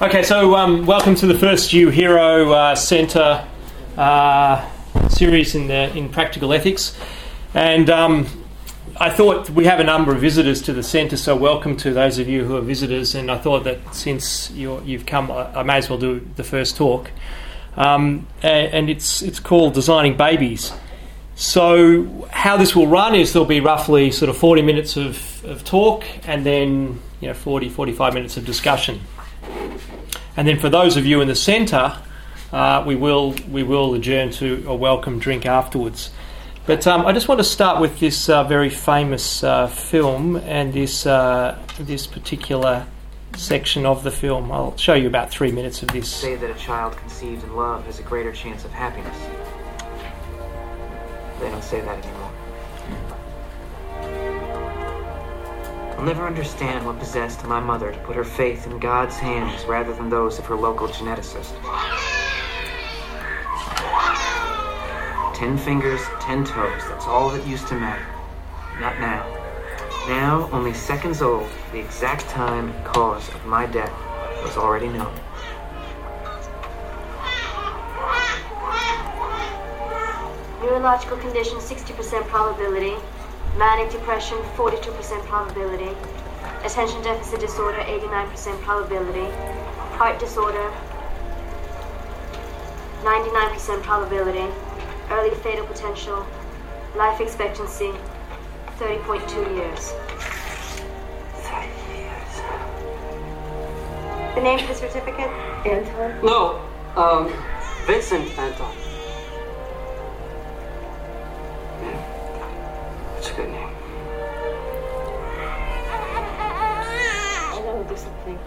Okay, so um, welcome to the first Uehiro uh, Centre uh, series in the, in practical ethics, and um, I thought we have a number of visitors to the centre, so welcome to those of you who are visitors. And I thought that since you have come, I, I, may as well do the first talk, um, and, and it's it's called Designing Babies. So how this will run is there'll be roughly sort of 40 minutes of, of talk and then you know 40 45 minutes of discussion. And then for those of you in the centre, uh, we will we will adjourn to a welcome drink afterwards. But um, I just want to start with this uh, very famous uh, film and this uh, this particular section of the film. I'll show you about three minutes of this. Say that a child conceived in love has a greater chance of happiness. They don't say that anymore. I'll never understand what possessed my mother to put her faith in God's hands rather than those of her local geneticist. Ten fingers, ten toes, that's all that used to matter. Not now. Now, only seconds old, the exact time and cause of my death was already known. Neurological condition, 60% probability. Manic depression, 42% probability. Attention deficit disorder, 89% probability. Heart disorder, 99% probability. Early fatal potential. Life expectancy, 30.2 years. 30 years. The name of the certificate? Anton? No, um, Vincent Anton. That's a good name. I know, do something.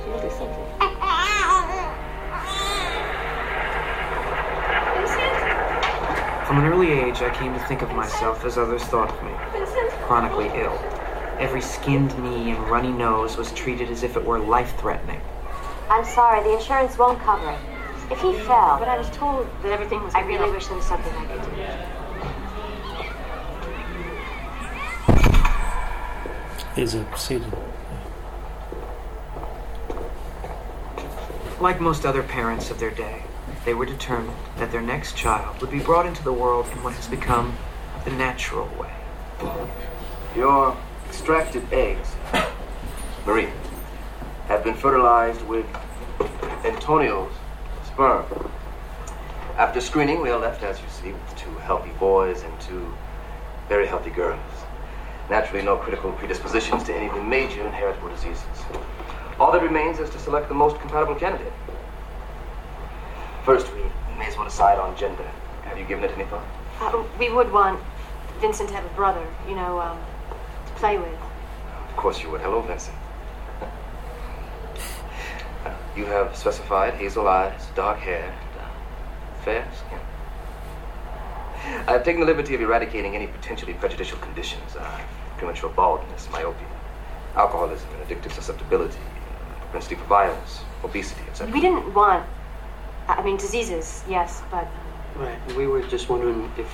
She'll do something. From an early age, I came to think of myself as others thought of me chronically ill. Every skinned knee and runny nose was treated as if it were life threatening. I'm sorry, the insurance won't cover it. If he fell. But I was told that everything was. I really wish there was something I could do. There's a seated. Like most other parents of their day, they were determined that their next child would be brought into the world in what has become the natural way. Your extracted eggs, Marie, have been fertilized with Antonio's sperm. After screening, we are left, as you see, with two healthy boys and two very healthy girls. Naturally, no critical predispositions to any of the major inheritable diseases. All that remains is to select the most compatible candidate. First, we may as well decide on gender. Have you given it any thought? Uh, we would want Vincent to have a brother, you know, um, to play with. Of course you would. Hello, Vincent. you have specified hazel eyes, dark hair, and uh, fair skin. I have taken the liberty of eradicating any potentially prejudicial conditions, uh, premature baldness, myopia, alcoholism, and addictive susceptibility, propensity for violence, obesity, etc. We didn't want. I mean, diseases, yes, but. Um, right, we were just wondering if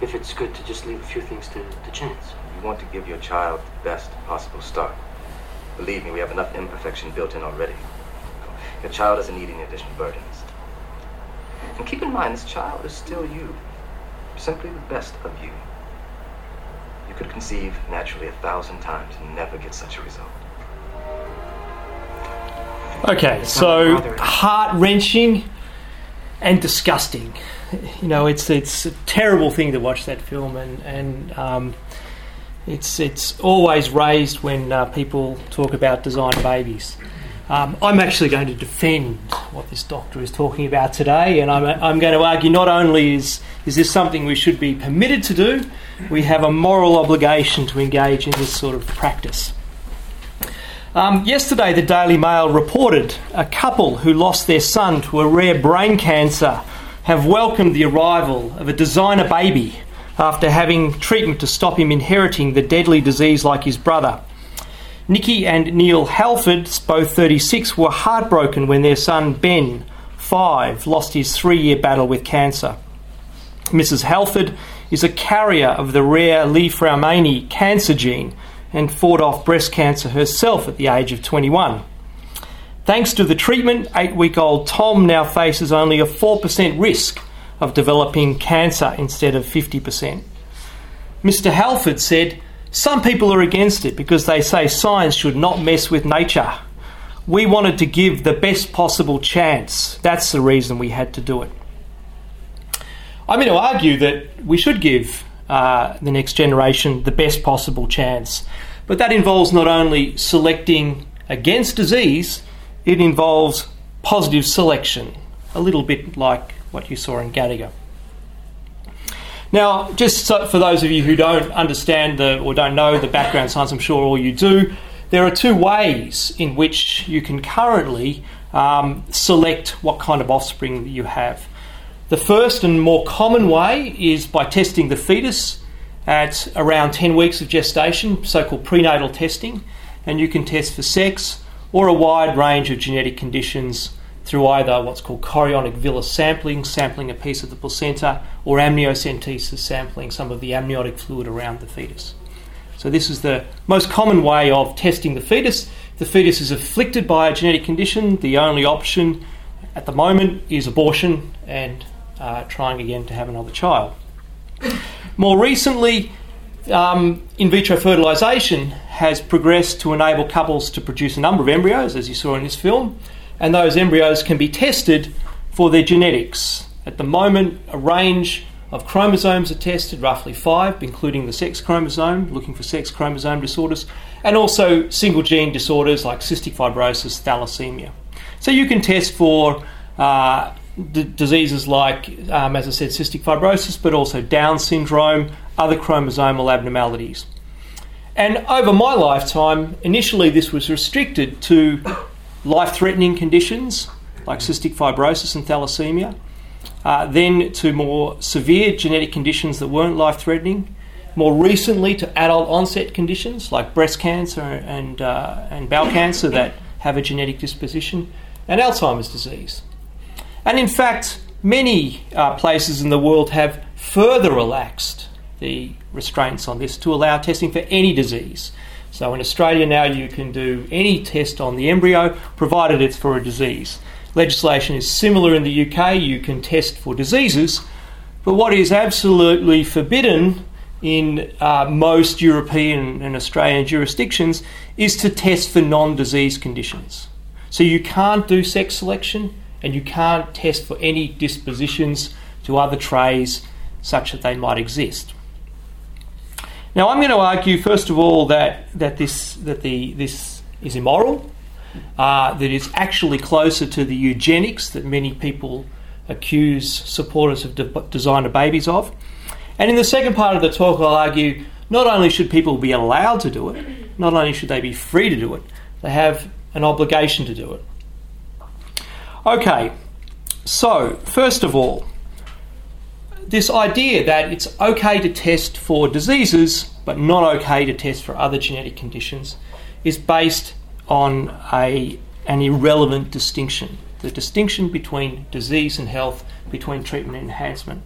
if it's good to just leave a few things to, to chance. You want to give your child the best possible start. Believe me, we have enough imperfection built in already. Your child doesn't need any additional burdens. And keep in mind, this child is still you. Simply the best of you. Could conceive naturally a thousand times and never get such a result. Okay, so heart wrenching and disgusting. You know, it's it's a terrible thing to watch that film, and and um, it's it's always raised when uh, people talk about design babies. Um, I'm actually going to defend what this doctor is talking about today, and I'm, I'm going to argue not only is, is this something we should be permitted to do, we have a moral obligation to engage in this sort of practice. Um, yesterday, the Daily Mail reported a couple who lost their son to a rare brain cancer have welcomed the arrival of a designer baby after having treatment to stop him inheriting the deadly disease like his brother. Nikki and Neil Halford, both 36, were heartbroken when their son Ben, 5, lost his three year battle with cancer. Mrs. Halford is a carrier of the rare Li Fraumeni cancer gene and fought off breast cancer herself at the age of 21. Thanks to the treatment, eight week old Tom now faces only a 4% risk of developing cancer instead of 50%. Mr. Halford said, Some people are against it because they say science should not mess with nature. We wanted to give the best possible chance. That's the reason we had to do it. I'm going to argue that we should give uh, the next generation the best possible chance. But that involves not only selecting against disease, it involves positive selection, a little bit like what you saw in Gattaca. Now, just so for those of you who don't understand the, or don't know the background science, I'm sure all you do, there are two ways in which you can currently um, select what kind of offspring you have. The first and more common way is by testing the fetus at around 10 weeks of gestation, so called prenatal testing, and you can test for sex or a wide range of genetic conditions through either what's called chorionic villus sampling, sampling a piece of the placenta, or amniocentesis, sampling some of the amniotic fluid around the fetus. So, this is the most common way of testing the fetus. If the fetus is afflicted by a genetic condition, the only option at the moment is abortion and uh, trying again to have another child. More recently, um, in vitro fertilisation has progressed to enable couples to produce a number of embryos, as you saw in this film, and those embryos can be tested for their genetics. At the moment, a range of chromosomes are tested, roughly five, including the sex chromosome, looking for sex chromosome disorders, and also single gene disorders like cystic fibrosis, thalassemia. So you can test for uh, d- diseases like, um, as I said, cystic fibrosis, but also Down syndrome, other chromosomal abnormalities. And over my lifetime, initially this was restricted to life threatening conditions like cystic fibrosis and thalassemia, uh, then to more severe genetic conditions that weren't life threatening, more recently to adult onset conditions like breast cancer and, uh, and bowel cancer that have a genetic disposition, and Alzheimer's disease. And in fact, many uh, places in the world have further relaxed the restraints on this to allow testing for any disease. So in Australia now you can do any test on the embryo provided it's for a disease. Legislation is similar in the UK, you can test for diseases, but what is absolutely forbidden in uh, most European and Australian jurisdictions is to test for non disease conditions. So you can't do sex selection and you can't test for any dispositions to other trays such that they might exist. Now, I'm going to argue, first of all, that, that, this, that the, this is immoral, uh, that it's actually closer to the eugenics that many people accuse supporters of de- designer babies of. And in the second part of the talk, I'll argue not only should people be allowed to do it, not only should they be free to do it, they have an obligation to do it. Okay, so first of all, this idea that it's okay to test for diseases but not okay to test for other genetic conditions is based on a, an irrelevant distinction the distinction between disease and health, between treatment and enhancement.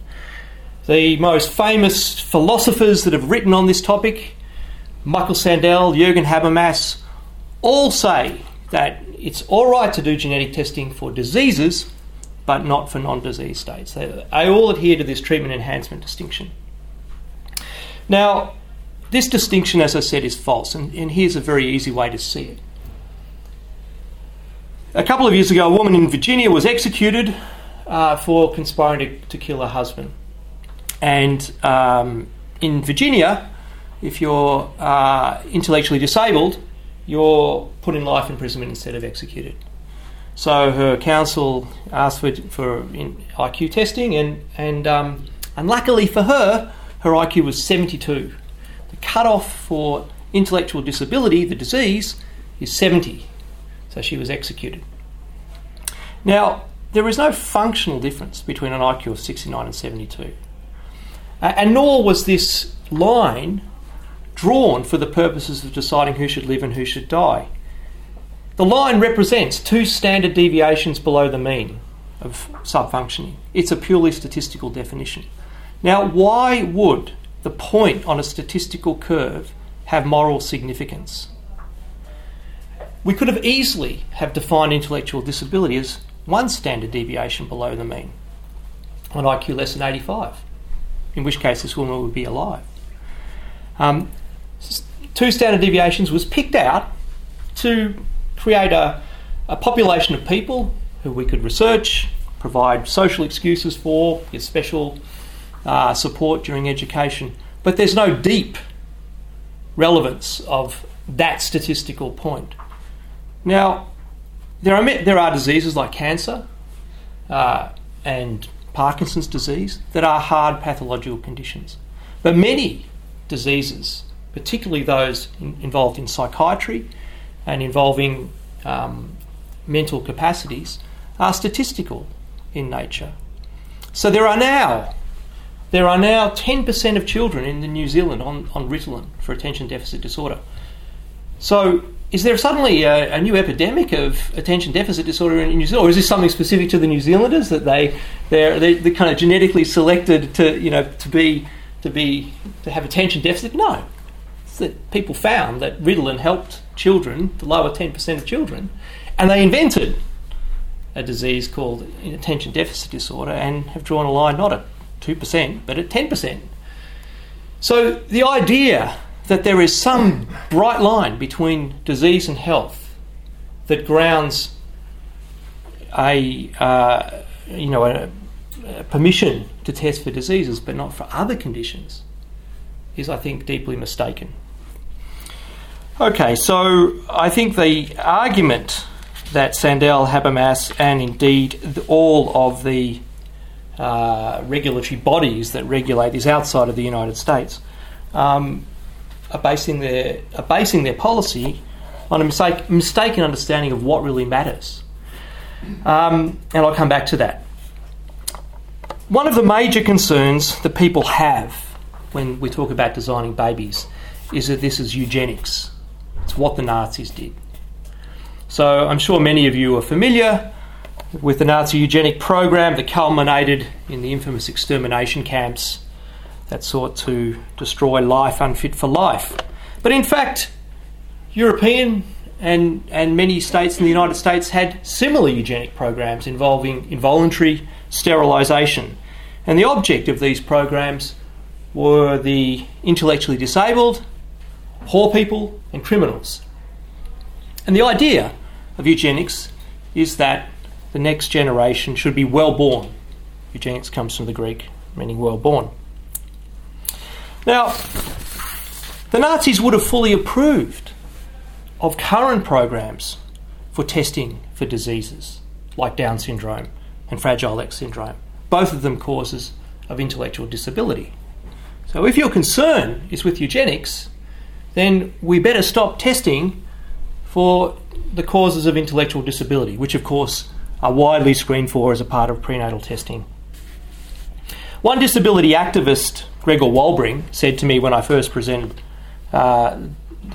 The most famous philosophers that have written on this topic, Michael Sandel, Jürgen Habermas, all say that it's all right to do genetic testing for diseases but not for non disease states. They, they all adhere to this treatment enhancement distinction. Now, this distinction, as I said, is false, and, and here's a very easy way to see it. A couple of years ago, a woman in Virginia was executed uh, for conspiring to, to, kill her husband. And um, in Virginia, if you're uh, intellectually disabled, you're put in life imprisonment instead of executed. So her counsel asked for, for IQ testing, and, and um, unluckily for her, her IQ was 72. The cutoff for intellectual disability, the disease, is 70. So she was executed. Now, there is no functional difference between an IQ of 69 and 72. Uh, and nor was this line drawn for the purposes of deciding who should live and who should die. The line represents two standard deviations below the mean of subfunctioning. It's a purely statistical definition. Now, why would the point on a statistical curve have moral significance? we could have easily have defined intellectual disability as one standard deviation below the mean on IQ less than 85, in which case this woman would be alive. Um, two standard deviations was picked out to create a, a population of people who we could research, provide social excuses for, get special uh, support during education, but there's no deep relevance of that statistical point. Now, there are, there are diseases like cancer uh, and Parkinson's disease that are hard pathological conditions. But many diseases, particularly those in, involved in psychiatry and involving um, mental capacities, are statistical in nature. So there are now there are now 10% of children in New Zealand on, on Ritalin for attention deficit disorder. So is there suddenly a, a, new epidemic of attention deficit disorder in New Zealand, or is this something specific to the New Zealanders that they they're, they're, they're kind of genetically selected to you know to be to be to have attention deficit? No, that people found that Ritalin helped children, the lower ten percent of children, and they invented a disease called attention deficit disorder and have drawn a line not at two percent but at ten percent. So the idea that there is some bright line between disease and health that grounds a uh, you know a, a permission to test for diseases but not for other conditions is I think deeply mistaken. Okay, so I think the argument that Sandel, Habermas, and indeed all of the uh, regulatory bodies that regulate this outside of the United States um, are basing their are basing their policy on a mistake, mistaken understanding of what really matters. Um, and I'll come back to that. One of the major concerns that people have when we talk about designing babies is that this is eugenics. It's what the Nazis did. So I'm sure many of you are familiar with the Nazi eugenic program that culminated in the infamous extermination camps that sought to destroy life unfit for life. But in fact, European and, and many states in the United States had similar eugenic programs involving involuntary sterilisation. And the object of these programs were the intellectually disabled, poor people, and criminals. And the idea of eugenics is that the next generation should be well born. Eugenics comes from the Greek meaning well born. Now, the Nazis would have fully approved of current programs for testing for diseases like Down syndrome and Fragile X syndrome, both of them causes of intellectual disability. So, if your concern is with eugenics, then we better stop testing for the causes of intellectual disability, which, of course, are widely screened for as a part of prenatal testing. One disability activist Gregor Wolbring, said to me when I first presented uh,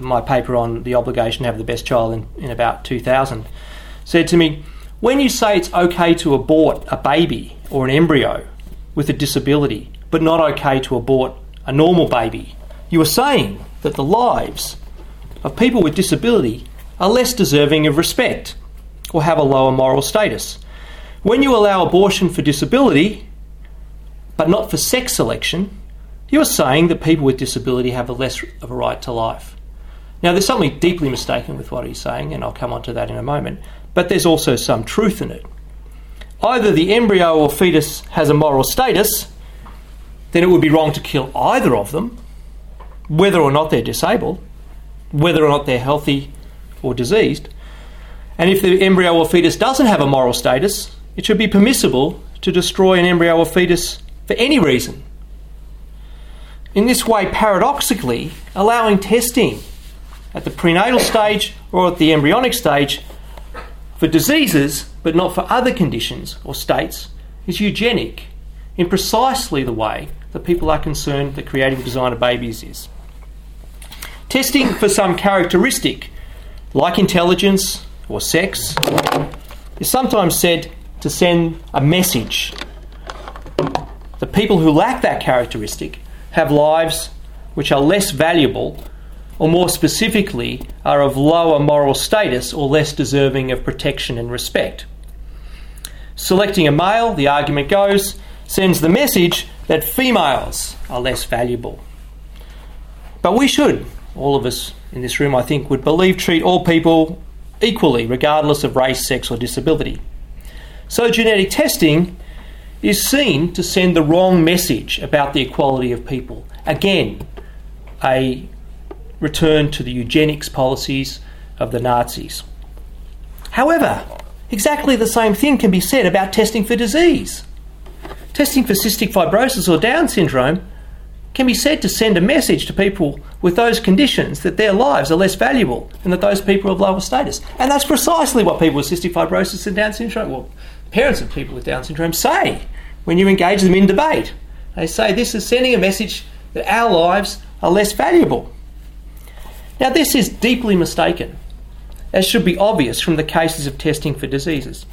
my paper on the obligation to have the best child in, in about 2000, said to me, when you say it's okay to abort a baby or an embryo with a disability, but not okay to abort a normal baby, you are saying that the lives of people with disability are less deserving of respect or have a lower moral status. When you allow abortion for disability, but not for sex selection, you're saying that people with disability have a less of a right to life. Now, there's something deeply mistaken with what he's saying, and I'll come on to that in a moment, but there's also some truth in it. Either the embryo or fetus has a moral status, then it would be wrong to kill either of them, whether or not they're disabled, whether or not they're healthy or diseased. And if the embryo or fetus doesn't have a moral status, it should be permissible to destroy an embryo or fetus for any reason, in this way, paradoxically, allowing testing at the prenatal stage or at the embryonic stage for diseases but not for other conditions or states is eugenic in precisely the way that people are concerned that creating designer babies is. Testing for some characteristic, like intelligence or sex, is sometimes said to send a message. The people who lack that characteristic have lives which are less valuable or more specifically, are of lower moral status or less deserving of protection and respect. Selecting a male, the argument goes, sends the message that females are less valuable. But we should, all of us in this room, I think, would believe treat all people equally, regardless of race, sex, or disability. So, genetic testing is seen to send the wrong message about the equality of people. Again, a return to the eugenics policies of the Nazis. However, exactly the same thing can be said about testing for disease. Testing for cystic fibrosis or Down syndrome can be said to send a message to people with those conditions that their lives are less valuable and that those people have lower status. And that's precisely what people with cystic fibrosis and Down syndrome, well, parents of people with Down syndrome say when you engage them in debate. They say this is sending a message that our lives are less valuable. Now, this is deeply mistaken, as should be obvious from the cases of testing for diseases.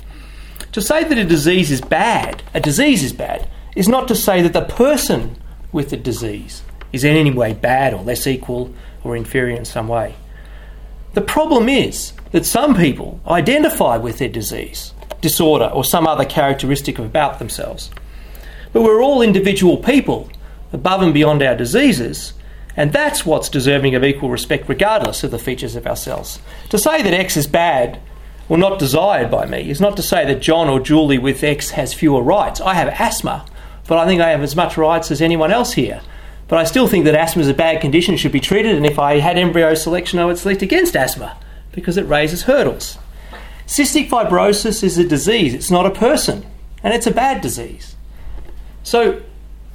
To say that a disease is bad, a disease is bad, is not to say that the person with the disease is in any way bad or less equal or inferior in some way. The problem is that some people identify with their disease, disorder, or some other characteristic about themselves. But we're all individual people above and beyond our diseases, and that's what's deserving of equal respect regardless of the features of ourselves. To say that X is bad or not desired by me is not to say that John or Julie with X has fewer rights. I have asthma, but I think I have as much rights as anyone else here. But I still think that asthma is a bad condition, should be treated, and if I had embryo selection, I would select against asthma because it raises hurdles. Cystic fibrosis is a disease, it's not a person, and it's a bad disease. So,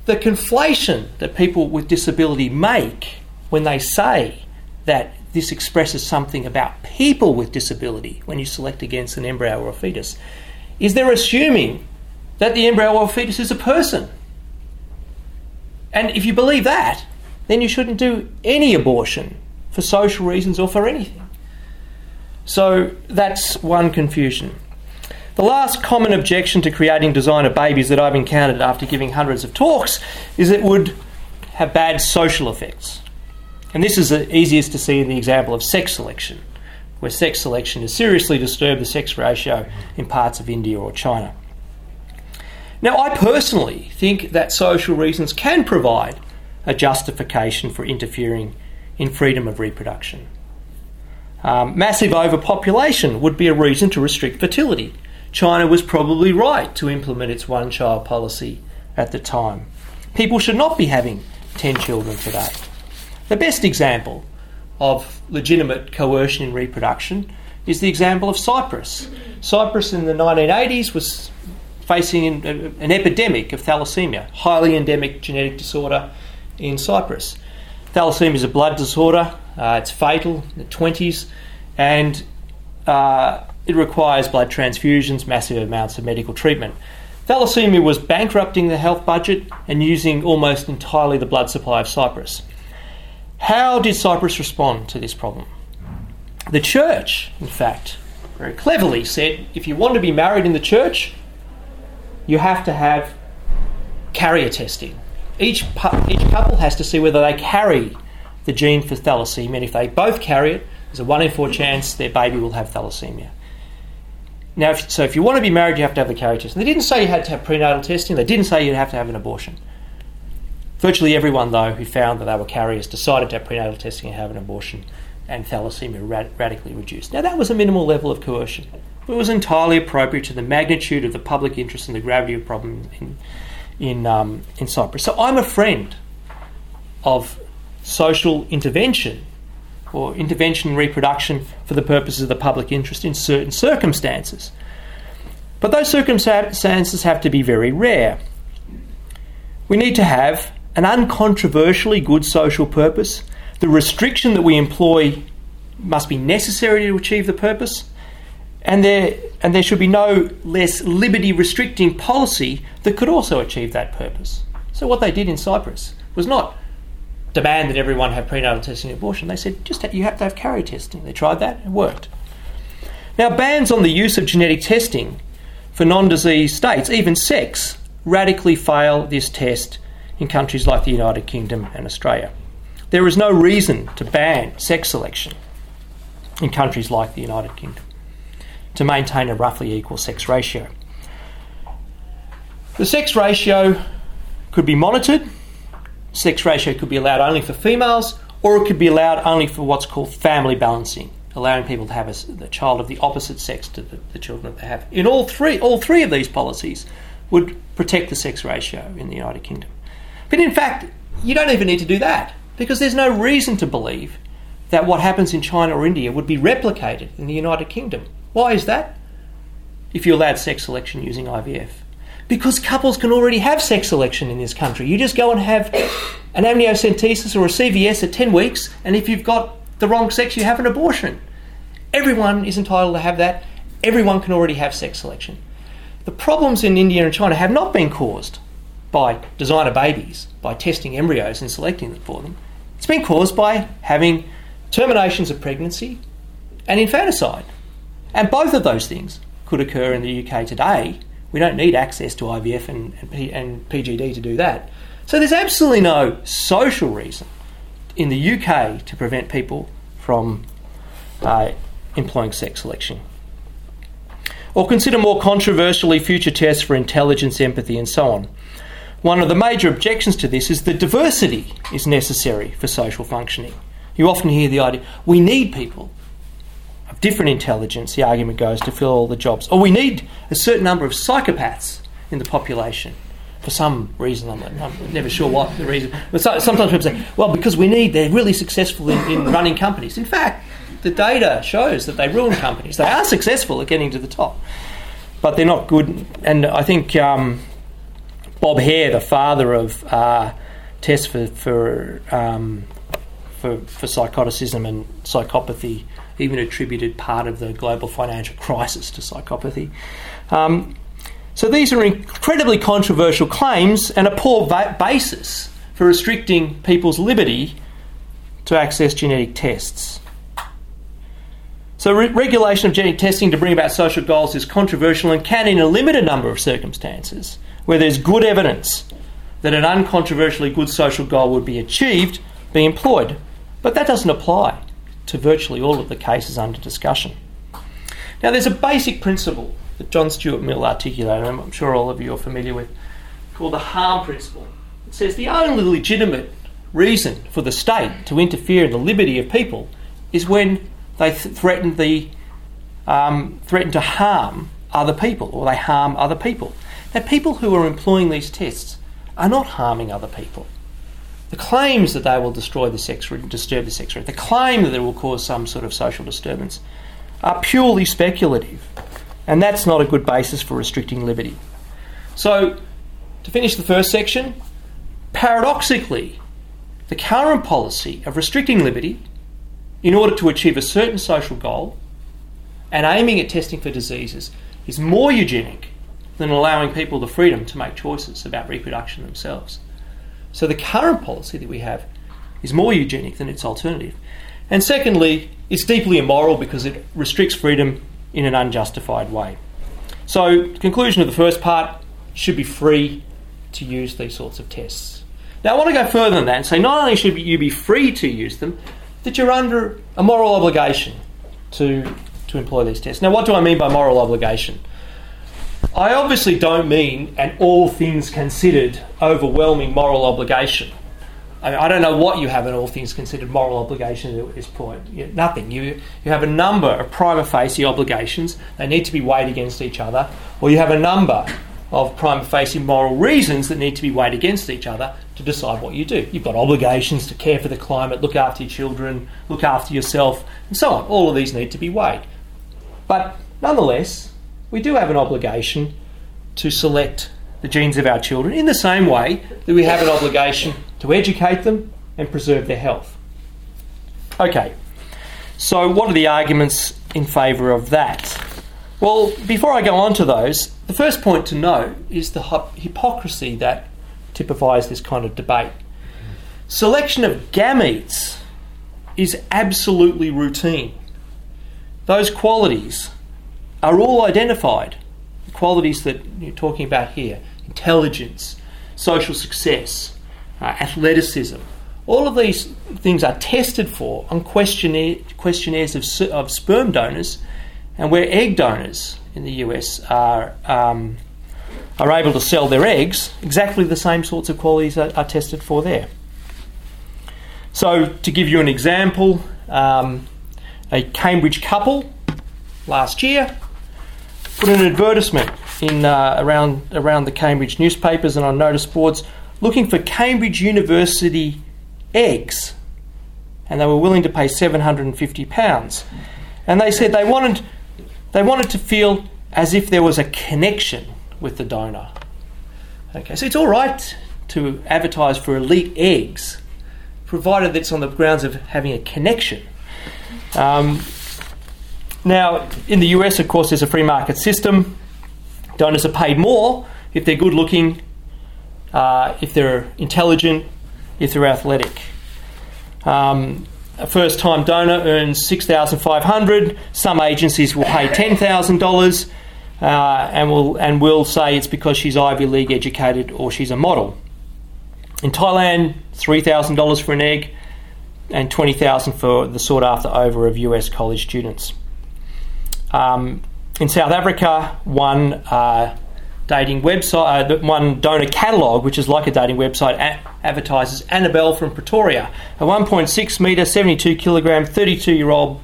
the conflation that people with disability make when they say that this expresses something about people with disability when you select against an embryo or a fetus is they're assuming that the embryo or fetus is a person. And if you believe that, then you shouldn't do any abortion for social reasons or for anything. So that's one confusion. The last common objection to creating designer babies that I've encountered after giving hundreds of talks is it would have bad social effects. And this is the easiest to see in the example of sex selection, where sex selection has seriously disturbed the sex ratio in parts of India or China. Now, I personally think that social reasons can provide a justification for interfering in freedom of reproduction. Um, massive overpopulation would be a reason to restrict fertility. China was probably right to implement its one child policy at the time. People should not be having 10 children today. The best example of legitimate coercion in reproduction is the example of Cyprus. Cyprus in the 1980s was facing an, epidemic of thalassemia, highly endemic genetic disorder in Cyprus. Thalassemia is a blood disorder, uh, it's fatal in the 20s, and uh, it requires blood transfusions, massive amounts of medical treatment. Thalassemia was bankrupting the health budget and using almost entirely the blood supply of Cyprus. How did Cyprus respond to this problem? The church, in fact, very cleverly said if you want to be married in the church, you have to have carrier testing. Each, each couple has to see whether they carry the gene for thalassemia, and if they both carry it, there's a 1 in 4 chance their baby will have thalassemia. Now, if, so if you want to be married, you have to have the carrier test. They didn't say you had to have prenatal testing, they didn't say you'd have to have an abortion. Virtually everyone, though, who found that they were carriers decided to have prenatal testing and have an abortion, and thalassemia rad- radically reduced. Now, that was a minimal level of coercion. It was entirely appropriate to the magnitude of the public interest and the gravity of the problem in, in, um, in Cyprus. So I'm a friend of social intervention or intervention in reproduction for the purposes of the public interest in certain circumstances. But those circumstances have to be very rare. We need to have an uncontroversially good social purpose. The restriction that we employ must be necessary to achieve the purpose, and there, and there should be no less liberty restricting policy that could also achieve that purpose. So, what they did in Cyprus was not demand that everyone have prenatal testing and abortion. They said just you have to have carrier testing. They tried that, it worked. Now, bans on the use of genetic testing for non disease states, even sex, radically fail this test in countries like the United Kingdom and Australia. there is no reason to ban sex selection in countries like the United Kingdom to maintain a roughly equal sex ratio. The sex ratio could be monitored. Sex ratio could be allowed only for females, or it could be allowed only for what's called family balancing, allowing people to have a, child of the opposite sex to the, the children that they have. In all three, all three of these policies would protect the sex ratio in the United Kingdom. But in fact, you don't even need to do that because there's no reason to believe that what happens in China or India would be replicated in the United Kingdom. Why is that? If you allowed sex selection using IVF. Because couples can already have sex selection in this country. You just go and have an amniocentesis or a CVS at 10 weeks, and if you've got the wrong sex, you have an abortion. Everyone is entitled to have that. Everyone can already have sex selection. The problems in India and China have not been caused by designer babies, by testing embryos and selecting them for them. It's been caused by having terminations of pregnancy and infanticide. And both of those things could occur in the UK today. We don't need access to IVF and, and, P, and PGD to do that. So there's absolutely no social reason in the UK to prevent people from uh, employing sex selection. Or consider more controversially future tests for intelligence, empathy, and so on. One of the major objections to this is that diversity is necessary for social functioning. You often hear the idea we need people of different intelligence, the argument goes, to fill all the jobs. Or we need a certain number of psychopaths in the population for some reason. I'm, I'm never sure what the reason. But so, sometimes people say, well, because we need, they're really successful in, in running companies. In fact, the data shows that they ruin companies. They are successful at getting to the top, but they're not good. And I think um, Bob Hare, the father of uh, tests for for, um, for for psychoticism and psychopathy, even attributed part of the global financial crisis to psychopathy. Um, so these are incredibly controversial claims and a poor ba- basis for restricting people's liberty to access genetic tests. So, re- regulation of genetic testing to bring about social goals is controversial and can, in a limited number of circumstances, where there's good evidence that an uncontroversially good social goal would be achieved, be employed. But that doesn't apply to virtually all of the cases under discussion. Now, there's a basic principle that John Stuart Mill articulated, and I'm sure all of you are familiar with, called the harm principle. It says the only legitimate reason for the state to interfere in the liberty of people is when they th- threaten the um, threaten to harm other people or they harm other people. Now, people who are employing these tests are not harming other people. The claims that they will destroy the sex disturb the sex rate, the claim that they will cause some sort of social disturbance, are purely speculative, and that's not a good basis for restricting liberty. So, to finish the first section, paradoxically, the current policy of restricting liberty in order to achieve a certain social goal and aiming at testing for diseases is more eugenic than allowing people the freedom to make choices about reproduction themselves. So the current policy that we have is more eugenic than its alternative. And secondly, it's deeply immoral because it restricts freedom in an unjustified way. So, conclusion of the first part should be free to use these sorts of tests. Now, I want to go further than that and say not only should you be free to use them, that you're under a moral obligation to, to employ these tests. Now, what do I mean by moral obligation? I obviously don't mean an all things considered overwhelming moral obligation. I, mean, I don't know what you have an all things considered moral obligation at this point. You, nothing. You, you have a number of prima facie obligations. They need to be weighed against each other. Or you have a number of prima facie moral reasons that need to be weighed against each other to decide what you do. You've got obligations to care for the climate, look after your children, look after yourself, and so on. All of these need to be weighed. But nonetheless, we do have an obligation to select the genes of our children in the same way that we have an obligation to educate them and preserve their health. Okay, so what are the arguments in favour of that? Well, before I go on to those, the first point to note is the hypocrisy that typifies this kind of debate. Selection of gametes is absolutely routine. Those qualities are all identified. The qualities that you're talking about here intelligence, social success, uh, athleticism All of these things are tested for on questionnaire, questionnaires of, of sperm donors, and where egg donors in the US are, um, are able to sell their eggs, exactly the same sorts of qualities are, are tested for there. So, to give you an example, um, a Cambridge couple last year put an advertisement in uh, around around the Cambridge newspapers and on notice boards looking for Cambridge University eggs, and they were willing to pay seven hundred and fifty pounds. And they said they wanted they wanted to feel as if there was a connection with the donor. Okay, so it's all right to advertise for elite eggs, provided it's on the grounds of having a connection. Um, now, in the US, of course, there's a free market system. Donors are paid more if they're good looking, uh, if they're intelligent, if they're athletic. Um, a first time donor earns 6500 Some agencies will pay $10,000 uh, and, will, and will say it's because she's Ivy League educated or she's a model. In Thailand, $3,000 for an egg and 20000 for the sought after over of US college students. Um, in South Africa, one uh, dating website, uh, one donor catalogue, which is like a dating website, a- advertises Annabelle from Pretoria, a 1.6 metre, 72 kilogram, 32 year old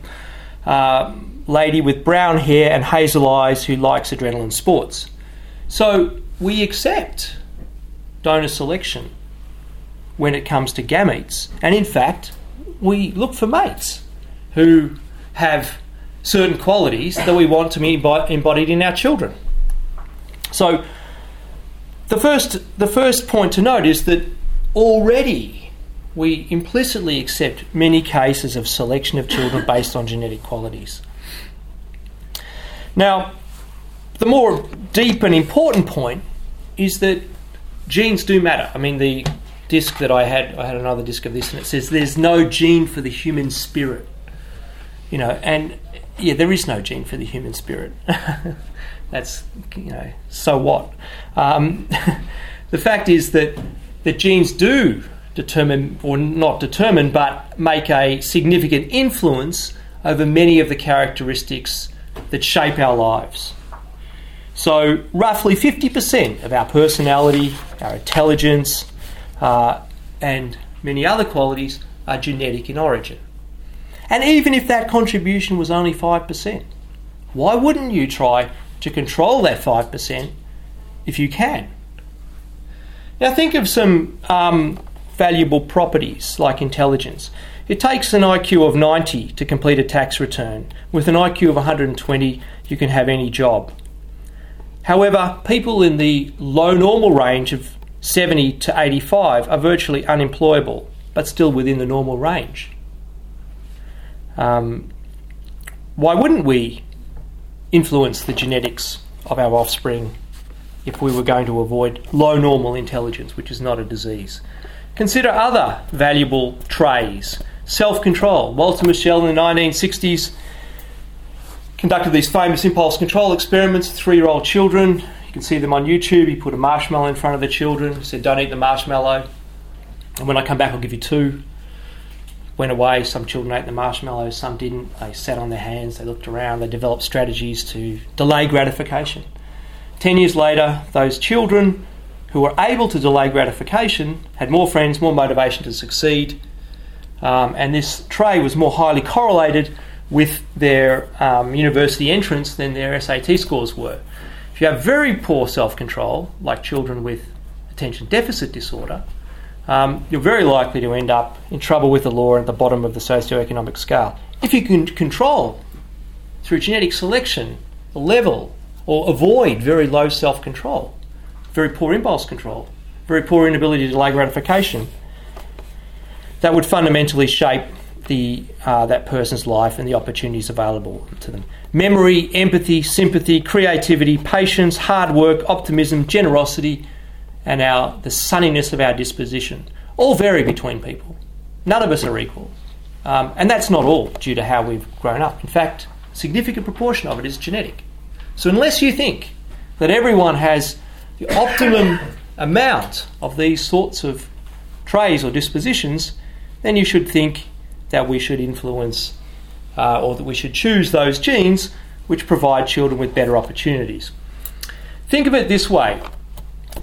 uh, lady with brown hair and hazel eyes who likes adrenaline sports. So we accept donor selection when it comes to gametes, and in fact, we look for mates who have certain qualities that we want to be embodied in our children. So, the first, the first point to note is that already we implicitly accept many cases of selection of children based on genetic qualities. Now, the more deep and important point is that genes do matter. I mean, the disc that I had, I had another disc of this, and it says there's no gene for the human spirit. You know, and yeah, there is no gene for the human spirit. That's you know, so what? Um, the fact is that that genes do determine, or not determine, but make a significant influence over many of the characteristics that shape our lives. So, roughly 50% of our personality, our intelligence, uh, and many other qualities are genetic in origin. And even if that contribution was only 5%, why wouldn't you try to control that 5% if you can? Now, think of some um, valuable properties like intelligence. It takes an IQ of 90 to complete a tax return. With an IQ of 120, you can have any job. However, people in the low normal range of 70 to 85 are virtually unemployable, but still within the normal range. Um, why wouldn't we influence the genetics of our offspring if we were going to avoid low normal intelligence, which is not a disease? Consider other valuable traits. Self control. Walter Mischel in the 1960s conducted these famous impulse control experiments with three year old children. You can see them on YouTube. He put a marshmallow in front of the children, said, Don't eat the marshmallow. And when I come back, I'll give you two went away. Some children ate the marshmallows, some didn't. They sat on their hands, they looked around, they developed strategies to delay gratification. Ten years later, those children who were able to delay gratification had more friends, more motivation to succeed, um, and this trait was more highly correlated with their um, university entrance than their SAT scores were. If you have very poor self control, like children with attention deficit disorder, um, you're very likely to end up in trouble with the law at the bottom of the socio-economic scale. If you can control through genetic selection the level or avoid very low self-control, very poor impulse control, very poor inability to delay gratification, that would fundamentally shape the, uh, that person's life and the opportunities available to them. Memory, empathy, sympathy, creativity, patience, hard work, optimism, generosity, and our, the sunniness of our disposition all vary between people. None of us are equal. Um, and that's not all due to how we've grown up. In fact, a significant proportion of it is genetic. So unless you think that everyone has the optimum amount of these sorts of traits or dispositions, then you should think that we should influence uh, or that we should choose those genes which provide children with better opportunities. Think of it this way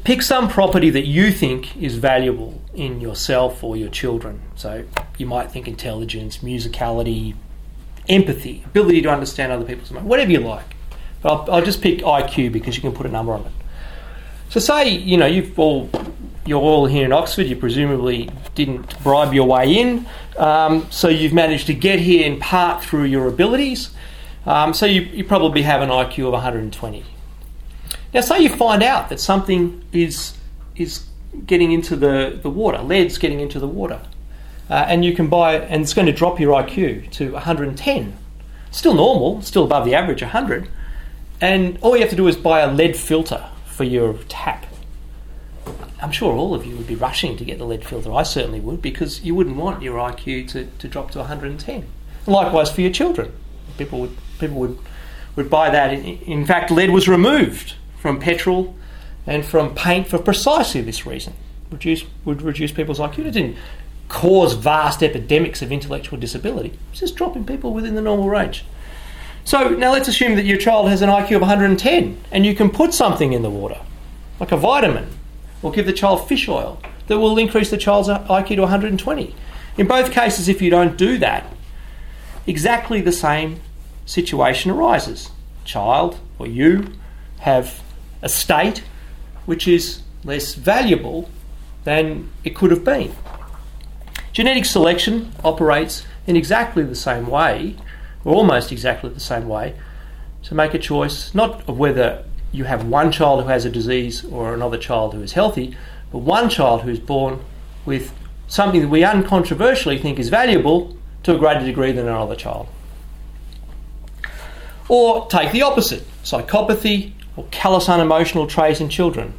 pick some property that you think is valuable in yourself or your children. So you might think intelligence, musicality, empathy, ability to understand other people's mind, whatever you like. But I'll, I'll just pick IQ because you can put a number on it. So say you know you've all you're all here in Oxford. You presumably didn't bribe your way in, um, so you've managed to get here in part through your abilities. Um, so you, you probably have an IQ of 120. Now, say you find out that something is is getting into the, the water, lead's getting into the water, uh, and you can buy, and it's going to drop your IQ to 110. Still normal, still above the average 100, and all you have to do is buy a lead filter for your tap. I'm sure all of you would be rushing to get the lead filter. I certainly would, because you wouldn't want your IQ to, to drop to 110. Likewise for your children, people would people would would buy that. In, in fact, lead was removed from petrol and from paint for precisely this reason. Reduce, would reduce people's IQ. It didn't cause vast epidemics of intellectual disability. It's just dropping people within the normal range. So now let's assume that your child has an IQ of 110 and you can put something in the water, like a vitamin, or give the child fish oil that will increase the child's IQ to 120. In both cases, if you don't do that, exactly the same situation arises. Child or you have state which is less valuable than it could have been. Genetic selection operates in exactly the same way, or almost exactly the same way, to make a choice not of whether you have one child who has a disease or another child who is healthy, but one child who is born with something that we uncontroversially think is valuable to a greater degree than another child. Or take the opposite psychopathy or callous unemotional traits in children.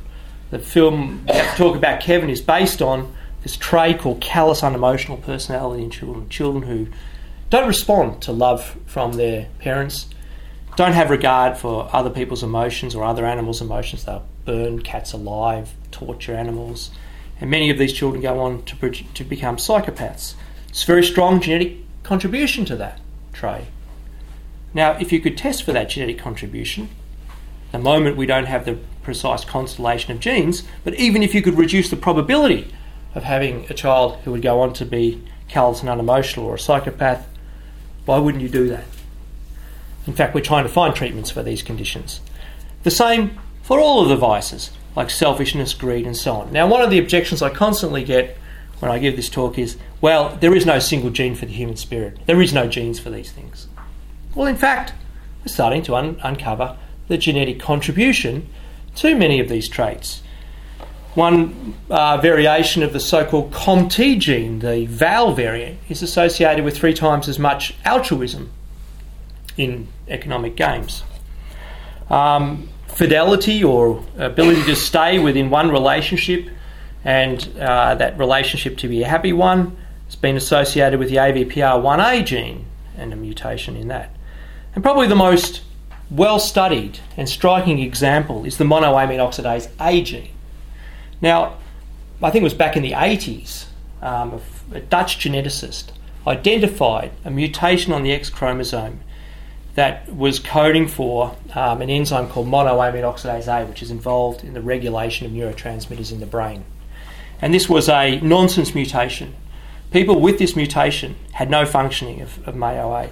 The film talk about Kevin is based on this trait called callous unemotional personality in children. Children who don't respond to love from their parents, don't have regard for other people's emotions or other animals' emotions. They'll burn cats alive, torture animals, and many of these children go on to, to become psychopaths. It's a very strong genetic contribution to that trait. Now, if you could test for that genetic contribution, the moment we don't have the precise constellation of genes, but even if you could reduce the probability of having a child who would go on to be callous and unemotional or a psychopath, why wouldn't you do that? In fact, we're trying to find treatments for these conditions. The same for all of the vices, like selfishness, greed, and so on. Now, one of the objections I constantly get when I give this talk is well, there is no single gene for the human spirit, there is no genes for these things. Well, in fact, we're starting to un- uncover the genetic contribution to many of these traits. One uh, variation of the so called COMT gene, the VAL variant, is associated with three times as much altruism in economic games. Um, fidelity or ability to stay within one relationship and uh, that relationship to be a happy one has been associated with the AVPR1A gene and a mutation in that. And probably the most well studied and striking example is the monoamine oxidase A gene. Now, I think it was back in the 80s, um, a Dutch geneticist identified a mutation on the X chromosome that was coding for um, an enzyme called monoamine oxidase A, which is involved in the regulation of neurotransmitters in the brain. And this was a nonsense mutation. People with this mutation had no functioning of, of MAO-A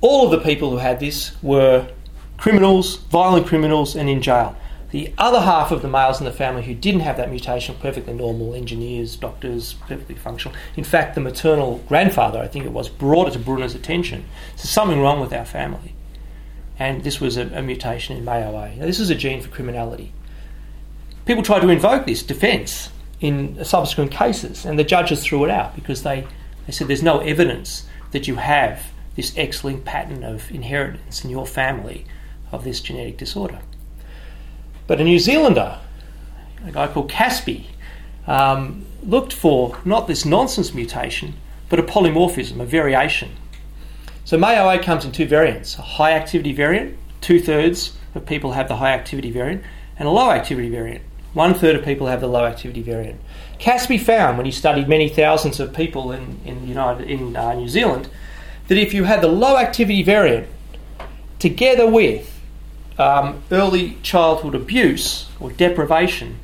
all of the people who had this were criminals, violent criminals, and in jail. The other half of the males in the family who didn't have that mutation were perfectly normal engineers, doctors, perfectly functional. In fact, the maternal grandfather, I think it was, brought it to Brunner's attention. There's something wrong with our family. And this was a, a mutation in MAO-A. Now, this is a gene for criminality. People tried to invoke this defence in subsequent cases, and the judges threw it out because they, they said there's no evidence that you have this X-linked pattern of inheritance in your family of this genetic disorder. But a New Zealander, a guy called Caspi, um, looked for not this nonsense mutation, but a polymorphism, a variation. So MAO-A comes in two variants a high activity variant, two thirds of people have the high activity variant, and a low activity variant. One third of people have the low activity variant. Caspi found, when he studied many thousands of people in, in, United, in uh, New Zealand, that if you had the low activity variant together with um, early childhood abuse or deprivation,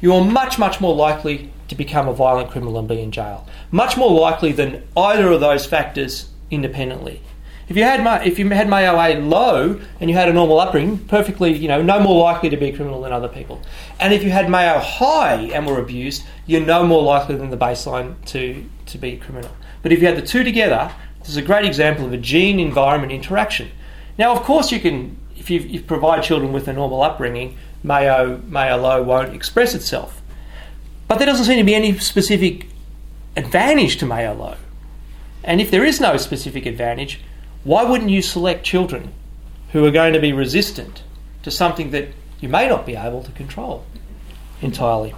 you are much, much more likely to become a violent criminal and be in jail. Much more likely than either of those factors independently. If you had if you had MAO-A low and you had a normal upbringing, perfectly, you know, no more likely to be a criminal than other people. And if you had Mayo high and were abused, you're no more likely than the baseline to to be a criminal. But if you had the two together, this is a great example of a gene environment interaction. Now, of course, you can if you, provide children with a normal upbringing, MAO MAO low won't express itself. But there doesn't seem to be any specific advantage to MAO low. And if there is no specific advantage, why wouldn't you select children who are going to be resistant to something that you may not be able to control entirely?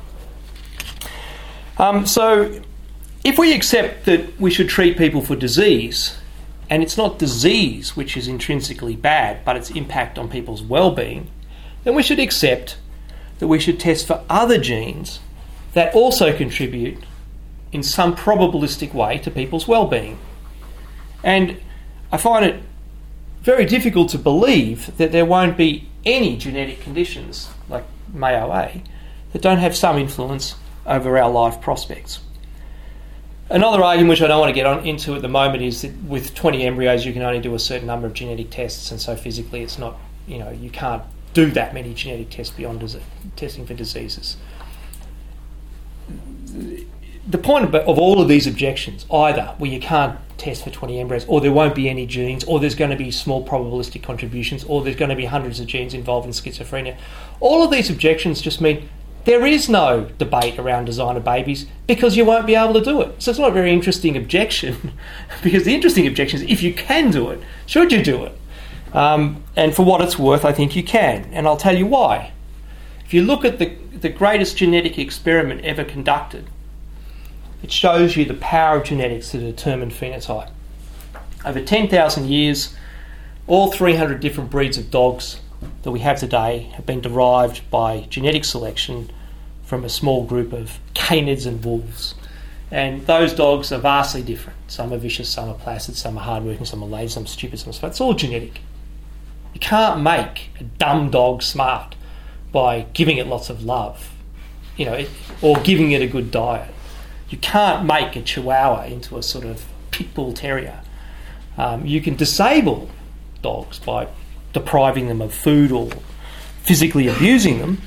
Um, so, if we accept that we should treat people for disease, and it's not disease which is intrinsically bad, but its impact on people's well being, then we should accept that we should test for other genes that also contribute in some probabilistic way to people's well being. And I find it very difficult to believe that there won't be any genetic conditions like MAO-A that don't have some influence over our life prospects. Another argument which I don't want to get on into at the moment is that with 20 embryos you can only do a certain number of genetic tests, and so physically it's not, you know, you can't do that many genetic tests beyond testing for diseases. The point of, of all of these objections, either where you can't test for 20 embryos, or there won't be any genes, or there's going to be small probabilistic contributions, or there's going to be hundreds of genes involved in schizophrenia, all of these objections just mean there is no debate around designer babies because you won't be able to do it. So it's not a very interesting objection, because the interesting objection is if you can do it, should you do it? Um, and for what it's worth, I think you can, and I'll tell you why. If you look at the, the greatest genetic experiment ever conducted, it shows you the power of genetics to determine phenotype. Over 10,000 years, all 300 different breeds of dogs that we have today have been derived by genetic selection from a small group of canids and wolves. And those dogs are vastly different. Some are vicious, some are placid, some are hardworking, some are lazy, some are stupid, some are smart. It's all genetic. You can't make a dumb dog smart by giving it lots of love, you know, or giving it a good diet. You can't make a chihuahua into a sort of pit bull terrier. Um, you can disable dogs by depriving them of food or physically abusing them,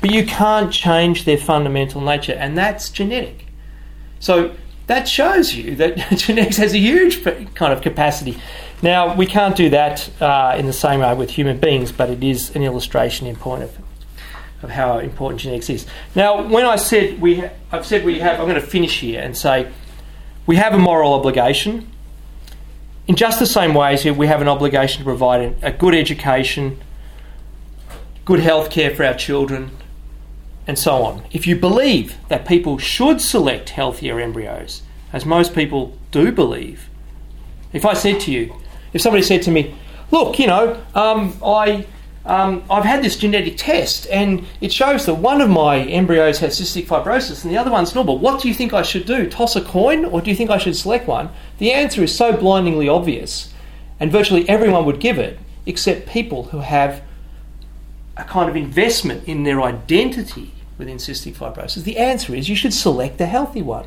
but you can't change their fundamental nature, and that's genetic. So that shows you that genetics has a huge kind of capacity. Now, we can't do that uh, in the same way with human beings, but it is an illustration in point of of how important genetics is. Now, when I said we, ha- I've said we have, I'm going to finish here and say we have a moral obligation. In just the same way as we have an obligation to provide a good education, good health care for our children, and so on. If you believe that people should select healthier embryos, as most people do believe, if I said to you, if somebody said to me, look, you know, um, I um, I've had this genetic test and it shows that one of my embryos has cystic fibrosis and the other one's normal. What do you think I should do? Toss a coin or do you think I should select one? The answer is so blindingly obvious and virtually everyone would give it except people who have a kind of investment in their identity within cystic fibrosis. The answer is you should select the healthy one.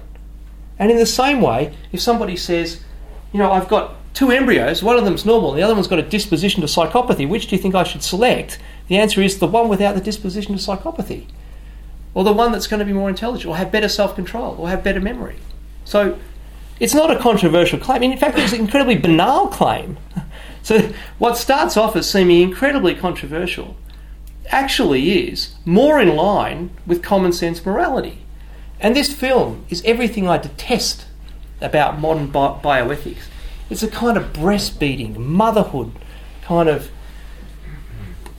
And in the same way, if somebody says, you know, I've got two embryos, one of them's normal, the other one's got a disposition to psychopathy. Which do you think I should select? The answer is the one without the disposition to psychopathy, or the one that's going to be more intelligent, or have better self control, or have better memory. So it's not a controversial claim. In fact, it's an incredibly banal claim. So what starts off as seeming incredibly controversial actually is more in line with common sense morality. And this film is everything I detest about modern bi- bioethics. It's a kind of breastfeeding, motherhood, kind of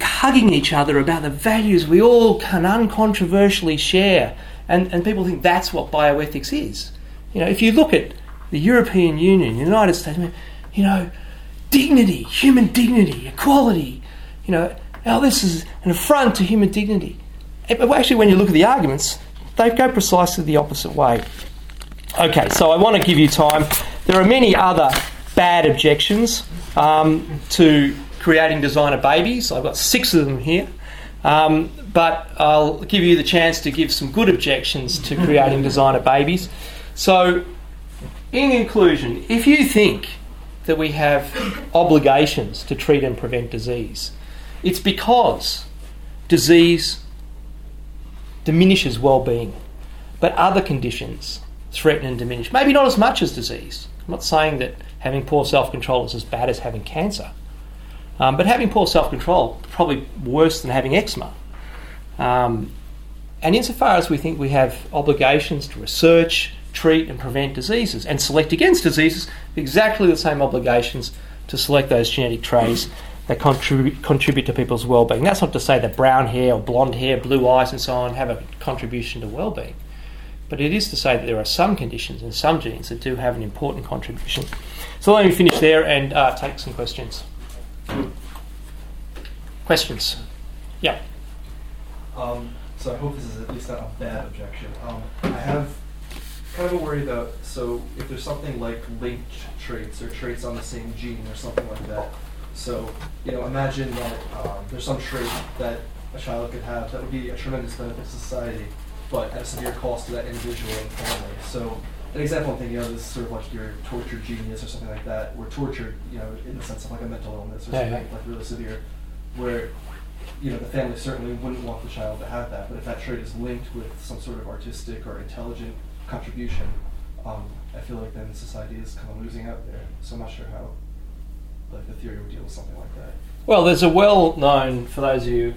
hugging each other about the values we all can uncontroversially share. And, and people think that's what bioethics is. You know, if you look at the European Union, the United States, you know, dignity, human dignity, equality, you know, now this is an affront to human dignity. but actually, when you look at the arguments, they go precisely the opposite way. Okay, so I want to give you time. There are many other bad objections um, to creating designer babies. I've got six of them here. Um, but I'll give you the chance to give some good objections to creating designer babies. So, in conclusion, if you think that we have obligations to treat and prevent disease, it's because disease diminishes well-being, but other conditions threaten and diminish. Maybe not as much as disease. I'm not saying that having poor self-control is as bad as having cancer, um, but having poor self-control probably worse than having eczema. Um, and insofar as we think we have obligations to research, treat, and prevent diseases and select against diseases, exactly the same obligations to select those genetic traits that contribute, contribute to people's well-being. That's not to say that brown hair or blonde hair, blue eyes, and so on have a contribution to well-being, but it is to say that there are some conditions and some genes that do have an important contribution. So let me finish there and uh, take some questions. Questions? Yeah. Um, so I hope this is at least not a bad objection. Um, I have kind of a worry though. so if there's something like linked traits or traits on the same gene or something like that. So you know, imagine that um, there's some trait that a child could have that would be a tremendous benefit to society, but at a severe cost to that individual and family. So an example I'm thinking of is sort of like your tortured genius or something like that, or tortured, you know, in the sense of like a mental illness or Yeah, something yeah. like really severe, where you know the family certainly wouldn't want the child to have that, but if that trait is linked with some sort of artistic or intelligent contribution, um, I feel like then society is kind of losing out there. So I'm not sure how like deal something like that. Well, there's a well-known, for those of you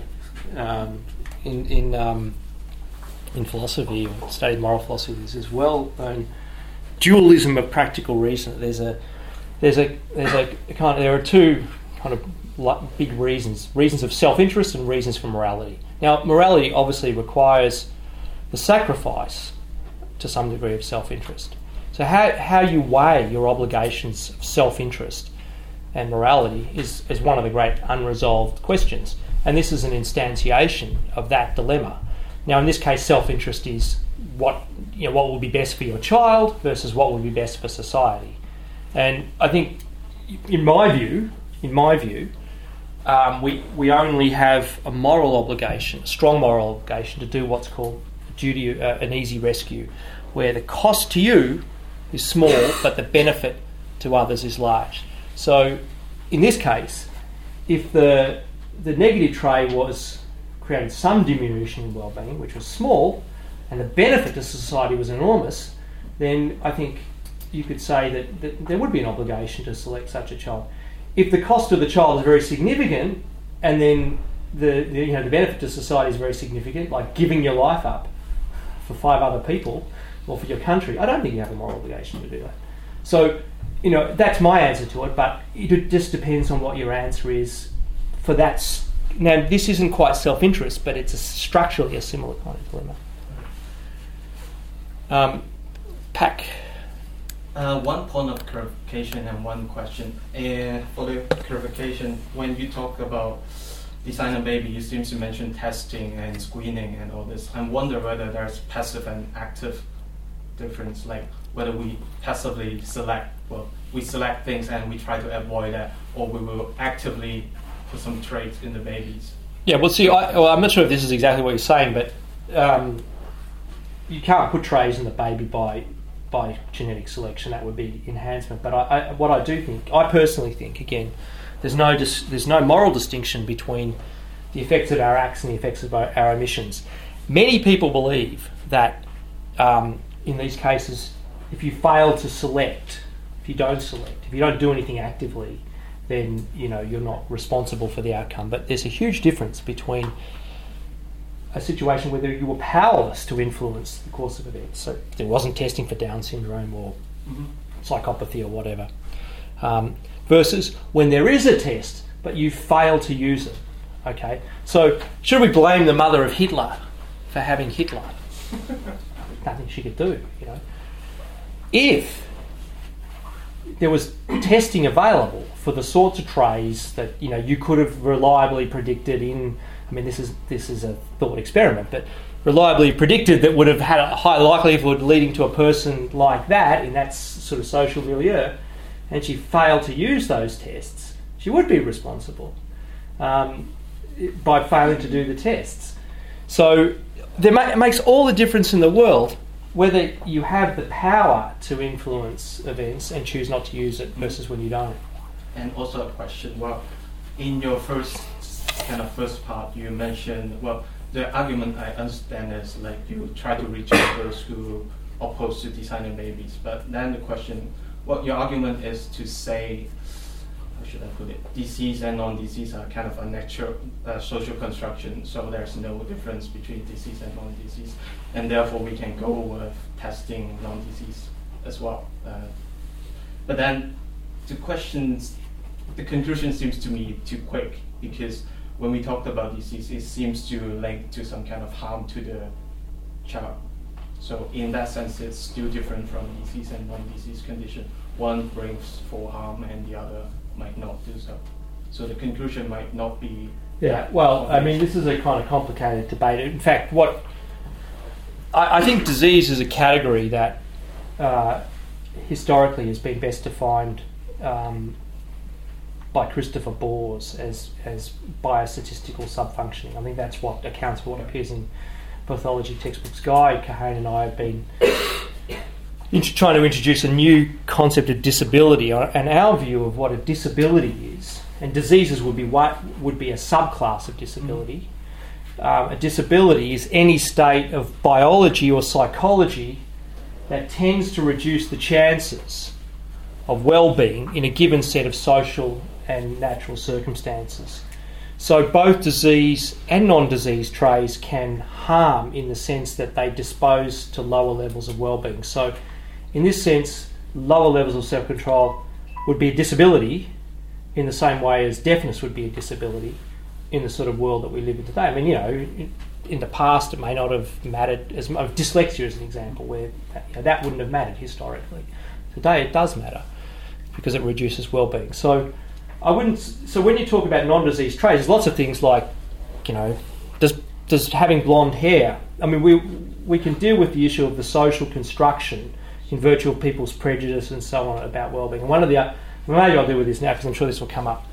um, in in um, in philosophy or studied moral philosophy, there's this well-known dualism of practical reason. There's a there's a there's a kind of, there are two kind of big reasons: reasons of self-interest and reasons for morality. Now, morality obviously requires the sacrifice to some degree of self-interest. So, how how you weigh your obligations of self-interest and morality is, is one of the great unresolved questions. And this is an instantiation of that dilemma. Now, in this case, self interest is what, you know, what will be best for your child versus what will be best for society. And I think, in my view, in my view, um, we, we only have a moral obligation, a strong moral obligation to do what's called duty, uh, an easy rescue, where the cost to you is small, but the benefit to others is large. So, in this case, if the the negative trait was creating some diminution in well-being, which was small, and the benefit to society was enormous, then I think you could say that, that there would be an obligation to select such a child. If the cost of the child is very significant, and then the, the you know the benefit to society is very significant, like giving your life up for five other people or for your country, I don't think you have a moral obligation to do that. So you know, that's my answer to it, but it just depends on what your answer is for that. Now, this isn't quite self interest, but it's a, structurally a similar kind of dilemma. Um, Pack. Uh, one point of clarification and one question. Uh, for the clarification, when you talk about designer baby, you seem to mention testing and screening and all this. I wonder whether there's passive and active difference, like whether we passively select, well, we select things and we try to avoid that, or we will actively put some traits in the babies. Yeah, well, see, I, well, I'm not sure if this is exactly what you're saying, but um, you can't put traits in the baby by by genetic selection. That would be enhancement. But I, I, what I do think, I personally think, again, there's no dis, there's no moral distinction between the effects of our acts and the effects of our, our omissions. Many people believe that um, in these cases, if you fail to select, if you don't select, if you don't do anything actively, then you know you're not responsible for the outcome. But there's a huge difference between a situation where you were powerless to influence the course of events. So there wasn't testing for Down syndrome or psychopathy or whatever, um, versus when there is a test but you fail to use it. Okay, so should we blame the mother of Hitler for having Hitler? Nothing she could do, you know. If there was testing available for the sorts of trays that you know you could have reliably predicted in I mean, this is this is a thought experiment, but reliably predicted that would have had a high likelihood leading to a person like that in that sort of social milieu, and she failed to use those tests, she would be responsible um, by failing to do the tests. So it makes all the difference in the world whether you have the power to influence events and choose not to use it versus when you don't. And also a question. Well, in your first kind of first part, you mentioned well, the argument I understand is like you try to reach those who oppose to designing babies. But then the question, well, your argument is to say, how should I put it? Disease and non-disease are kind of a natural uh, social construction, so there's no difference between disease and non-disease, and therefore we can go with testing non-disease as well. Uh, but then the questions, the conclusion seems to me too quick because when we talked about disease, it seems to link to some kind of harm to the child. So in that sense, it's still different from disease and non-disease condition. One brings for harm, and the other might not do so. So the conclusion might not be. Yeah, well, I mean, this is a kind of complicated debate. In fact, what I, I think disease is a category that uh, historically has been best defined um, by Christopher Boorse as, as biostatistical subfunctioning. I think that's what accounts for what appears in pathology textbooks. Guy Kahane and I have been trying to introduce a new concept of disability, uh, and our view of what a disability is, and diseases would be what would be a subclass of disability. Um, a disability is any state of biology or psychology that tends to reduce the chances of well-being in a given set of social and natural circumstances. So both disease and non-disease traits can harm in the sense that they dispose to lower levels of well-being. So in this sense, lower levels of self-control would be a disability in the same way as deafness would be a disability in the sort of world that we live in today. I mean, you know, in, the past it may not have mattered as much. Dyslexia is an example where that, you know, that wouldn't have mattered historically. Today it does matter because it reduces well-being. So I wouldn't. So when you talk about non-disease traits, there's lots of things like, you know, does does having blonde hair? I mean, we we can deal with the issue of the social construction in virtue of people's prejudice and so on about well-being. And one of the uh, maybe I'll deal with this now because I'm sure this will come up.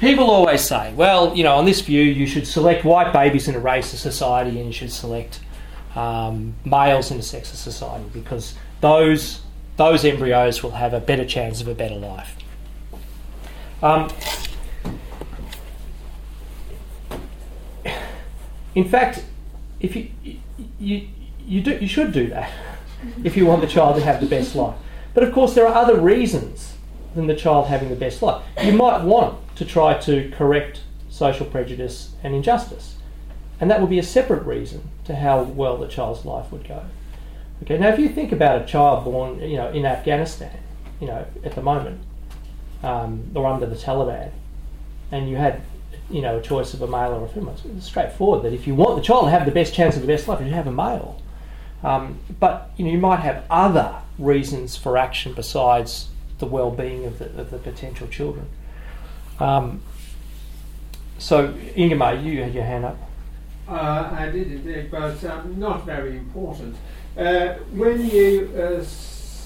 People always say, well, you know, on this view, you should select white babies in a racist society and you should select um, males in a sexist society because those those embryos will have a better chance of a better life. Um, in fact, if you, you you do you should do that if you want the child to have the best life. But of course, there are other reasons than the child having the best life. You might want to try to correct social prejudice and injustice, and that would be a separate reason to how well the child's life would go. Okay, now if you think about a child born, you know, in Afghanistan, you know, at the moment, um, or under the Taliban, and you had, you know, a choice of a male or a female, it's straightforward that if you want the child to have the best chance of the best life, you have a male. Um, but you know, you might have other reasons for action besides the well-being of the, of the potential children. Um, so, Ingmar, you had your hand up. Uh, I did indeed, but um, not very important. Uh, when you uh,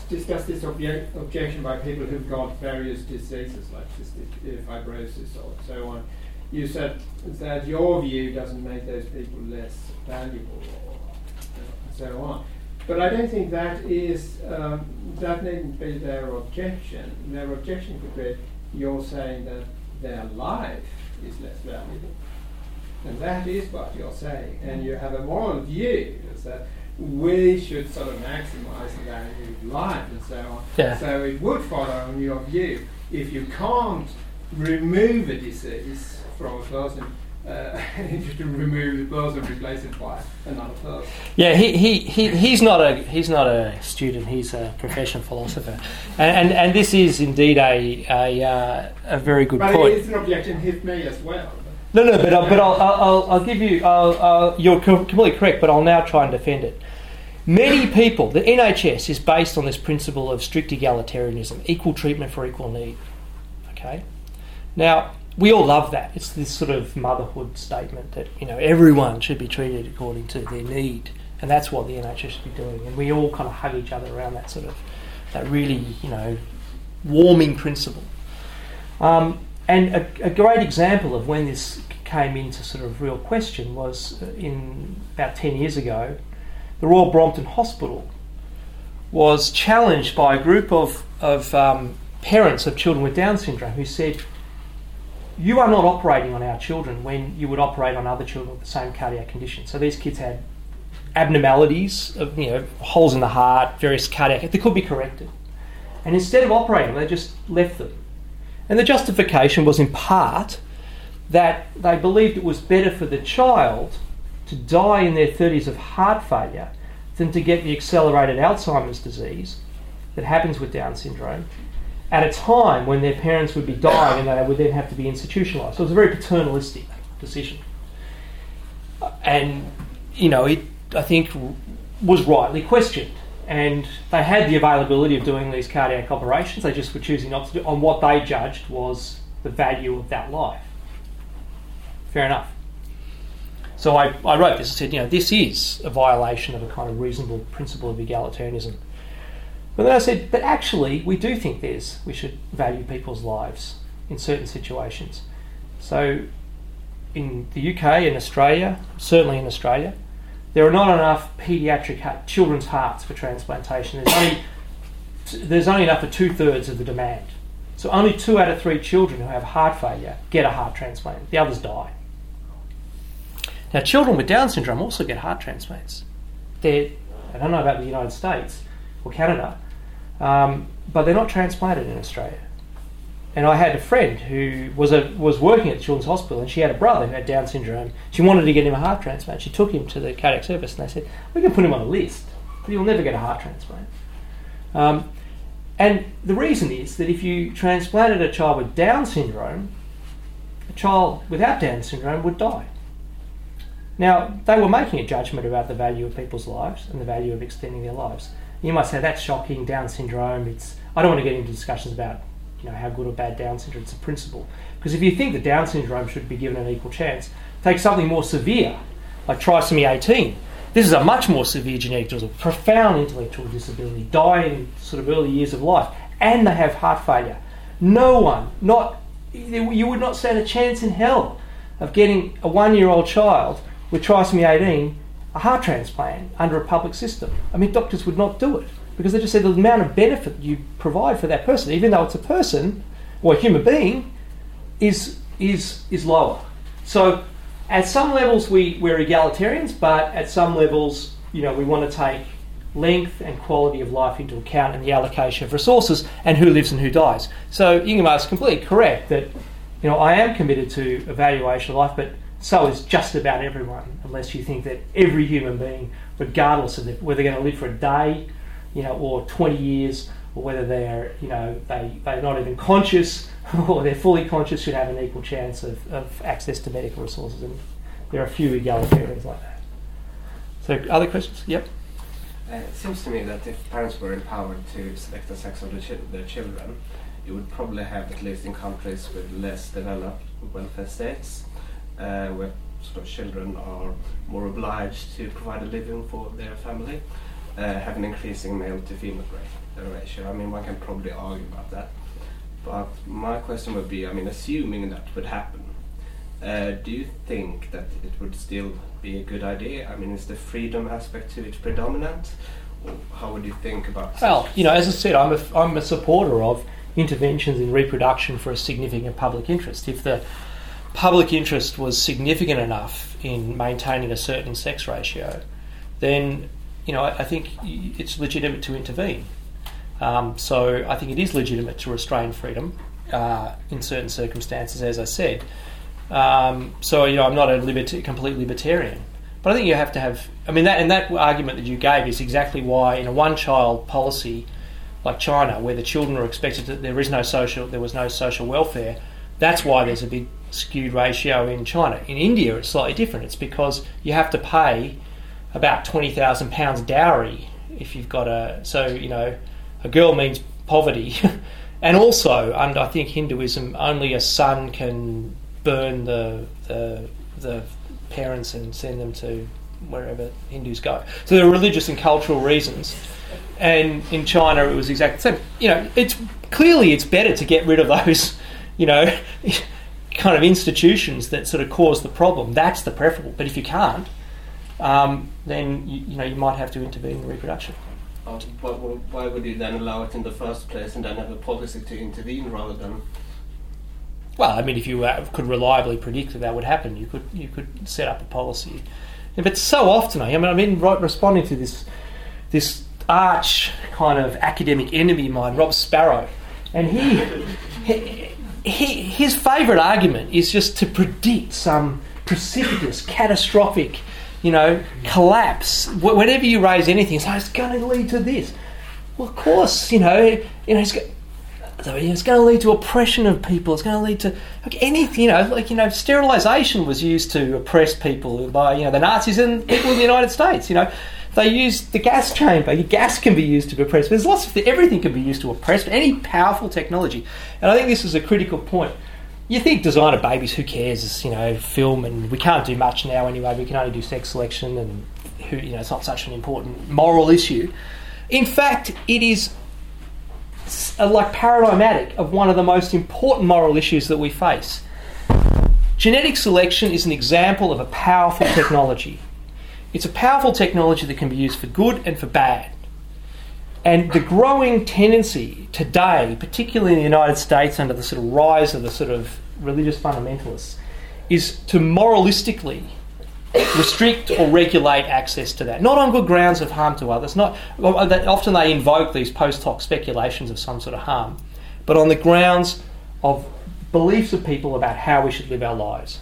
discuss this obje- objection by people who've got various diseases like cystic uh, fibrosis or so on, you said that your view doesn't make those people less valuable or uh, so on. But I don't think that is um, that needn't be their objection. Their objection could be you're saying that their life is less valuable. And that is what you're saying. And you have a moral view is that we should sort of maximize the value of life and so on. Yeah. So it would follow on your view if you can't remove a disease from a person, uh, you should remove the person and replace it by another person. Yeah, he, he, he, he's not a he's not a student. He's a professional philosopher, and and, and this is indeed a a, uh, a very good But point. it's an objection hit me as well. No, no, but I'll, but I'll, I'll, I'll, I'll give you. I'll, I'll, you're completely correct, but I'll now try and defend it. Many people, the NHS is based on this principle of strict egalitarianism, equal treatment for equal need. Okay. Now, we all love that. It's this sort of motherhood statement that you know everyone should be treated according to their need, and that's what the NHS should be doing. And we all kind of hug each other around that sort of that really you know warming principle. Um, and a, a, great example of when this came into sort of real question was uh, in about ten years ago, the Royal Brompton Hospital was challenged by a group of of um, parents of children with Down syndrome who said you are not operating on our children when you would operate on other children with the same cardiac condition. So these kids had abnormalities of you know holes in the heart, various cardiac. They could be corrected, and instead of operating, they just left them. And the justification was in part that they believed it was better for the child to die in their 30s of heart failure than to get the accelerated Alzheimer's disease that happens with Down syndrome at a time when their parents would be dying and they would then have to be institutionalised. So it was a very paternalistic decision. Uh, and, you know, it, I think, was rightly questioned. And they had the availability of doing these cardiac operations, they just were choosing not to do on what they judged was the value of that life. Fair enough. So I, I wrote this and said, you know, this is a violation of a kind of reasonable principle of egalitarianism but then I said, but actually, we do think there's, we should value people's lives in certain situations. So in the UK and Australia, certainly in Australia, there are not enough paediatric heart, children's hearts for transplantation. There's only, there's only enough for two thirds of the demand. So only two out of three children who have heart failure get a heart transplant. The others die. Now, children with Down syndrome also get heart transplants. They're, I don't know about the United States or Canada, um, but they're not transplanted in Australia. And I had a friend who was a, was working at the Children's Hospital, and she had a brother who had Down syndrome. She wanted to get him a heart transplant. She took him to the cardiac service, and they said, "We can put him on a list, but he'll never get a heart transplant." Um, and the reason is that if you transplanted a child with Down syndrome, a child without Down syndrome would die. Now, they were making a judgment about the value of people's lives and the value of extending their lives. You might say that's shocking, Down syndrome. It's I don't want to get into discussions about you know how good or bad Down syndrome. It's a principle because if you think that Down syndrome should be given an equal chance, take something more severe like trisomy 18. This is a much more severe genetic disorder, profound intellectual disability, in sort of early years of life, and they have heart failure. No one, not you would not stand a chance in hell of getting a one-year-old child with trisomy 18 a heart transplant under a public system. I mean, doctors would not do it because they just said the amount of benefit you provide for that person, even though it's a person or a human being, is is is lower. So, at some levels we we're egalitarians, but at some levels, you know, we want to take length and quality of life into account and the allocation of resources and who lives and who dies. So Ingmar is completely correct that you know I am committed to evaluation of life, but so is just about everyone, unless you think that every human being, regardless of whether they're going to live for a day, you know, or 20 years, or whether they're, you know, they, they're not even conscious or they're fully conscious, should have an equal chance of, of access to medical resources. And there are a few egalitarians like that. So, other questions? Yep. Uh, it seems to me that if parents were empowered to select the sex of the chi- their children, you would probably have, at least in countries with less developed welfare states, uh, where sort of children are more obliged to provide a living for their family, uh, have an increasing male to female ratio. I mean, one can probably argue about that. But my question would be, I mean, assuming that would happen, uh, do you think that it would still be a good idea? I mean, is the freedom aspect to it predominant? How would you think about Well, you know, as I said, I'm a, I'm a supporter of interventions in reproduction for a significant public interest. If the public interest was significant enough in maintaining a certain sex ratio, then you know I, I think it's legitimate to intervene. Um, so I think it is legitimate to restrain freedom uh, in certain circumstances, as I said. Um, so you know I'm not a complete libertarian, but I think you have to have. I mean that and that argument that you gave is exactly why in a one-child policy like China, where the children are expected to, there is no social, there was no social welfare. That's why there's a big skewed ratio in China. In India, it's slightly different. It's because you have to pay about twenty thousand pounds dowry if you've got a. So you know, a girl means poverty, And also, under I think Hinduism, only a son can burn the the, the parents and send them to wherever Hindus go. So there are religious and cultural reasons. And in China, it was exactly the same. You know, it's clearly it's better to get rid of those, you know, kind of institutions that sort of cause the problem. That's the preferable. But if you can't, um, then you, you know you might have to intervene in reproduction. Why, why would you then allow it in the first place and then have a policy to intervene rather than? Well, I mean, if you uh, could reliably predict that that would happen, you could you could set up a policy. But so often, I mean, I mean, right, responding to this this arch kind of academic enemy of mine, Rob Sparrow, and he, he, he his favourite argument is just to predict some precipitous, catastrophic, you know, collapse. Whenever you raise anything, it's, like, it's going to lead to this. Well, of course, you know, you know, it's, it's going to lead to oppression of people. It's going to lead to like anything, you know, like you know, sterilisation was used to oppress people by you know the Nazis and people in the United States. You know, they used the gas chamber. Gas can be used to oppress. There's lots of everything can be used to oppress. Any powerful technology, and I think this is a critical point. You think designer babies? Who cares? It's, you know, film, and we can't do much now anyway. We can only do sex selection, and who you know, it's not such an important moral issue. In fact, it is uh, like paradigmatic of one of the most important moral issues that we face. Genetic selection is an example of a powerful technology. It's a powerful technology that can be used for good and for bad. And the growing tendency today, particularly in the United States under the sort of rise of the sort of religious fundamentalists, is to moralistically restrict or regulate access to that. Not on good grounds of harm to others. Not often they invoke these post hoc speculations of some sort of harm, but on the grounds of beliefs of people about how we should live our lives.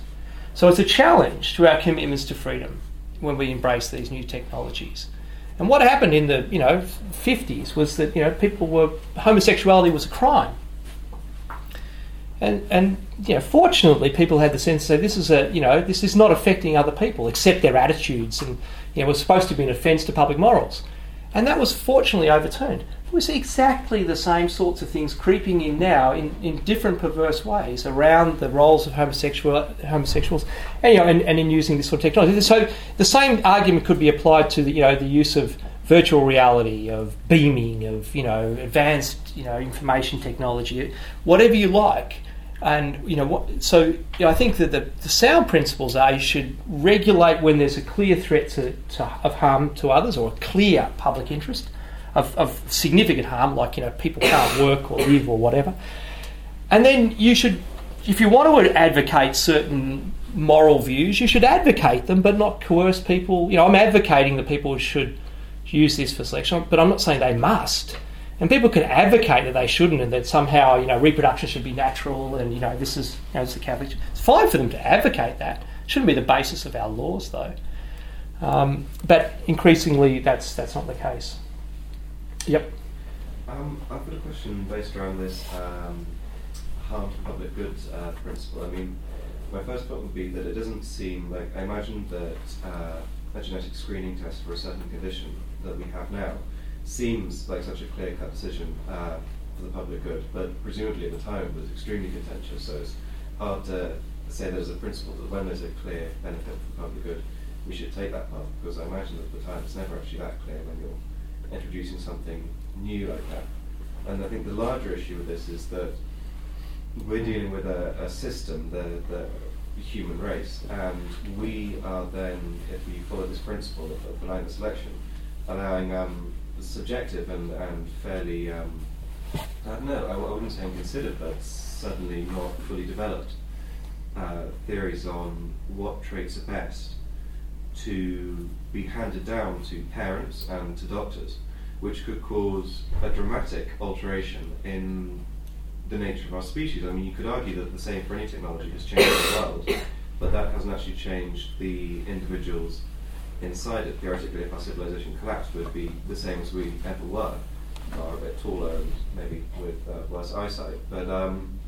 So it's a challenge to our commitments to freedom when we embrace these new technologies. And what happened in the you know 50s was that you know people were homosexuality was a crime. And, and you know, fortunately, people had the sense that this is a you know this is not affecting other people except their attitudes, and you know, was supposed to be an offence to public morals, and that was fortunately overturned. We see exactly the same sorts of things creeping in now in, in different perverse ways around the roles of homosexual homosexuals, and, you know, and, and in using this sort of technology. So the same argument could be applied to the you know the use of virtual reality, of beaming, of you know advanced you know information technology, whatever you like and you know what? So you know, I think that the, the sound principles are you should regulate when there's a clear threat to, to, of harm to others or a clear public interest of, of significant harm, like you know people can't work or live or whatever. And then you should, if you want to advocate certain moral views, you should advocate them, but not coerce people. You know, I'm advocating that people should use this for selection, but I'm not saying they must. And people can advocate that they shouldn't, and that somehow you know reproduction should be natural, and you know this is you know, it's the Catholic. It's fine for them to advocate that. It shouldn't be the basis of our laws, though. Um, but increasingly, that's that's not the case. Yep. Um, I've got a question based around this um, harm to public goods uh, principle. I mean, my first point would be that it doesn't seem like I imagine that uh, a genetic screening test for a certain condition that we have now seems like such a clear cut decision uh, for the public good, but presumably at the time it was extremely contentious, so it's hard to say there's a principle that when there's a clear benefit for public good, we should take that path, because I imagine that at the time it's never actually that clear when you're introducing something new like that. And I think the larger issue with this is that we're dealing with a, a system, the, the human race, and we are then, if we follow this principle of, of blind selection, allowing um, subjective and, and fairly, um, I don't know, I, wouldn't say inconsidered, but certainly not fully developed uh, theories on what traits are best to be handed down to parents and to doctors, which could cause a dramatic alteration in the nature of our species. I mean, you could argue that the same for any technology has changed the world, but that hasn't actually changed the individuals inside it, theoretically, if our civilization collapsed, we'd be the same as we ever were, are a bit taller and maybe with uh, worse eyesight. But um,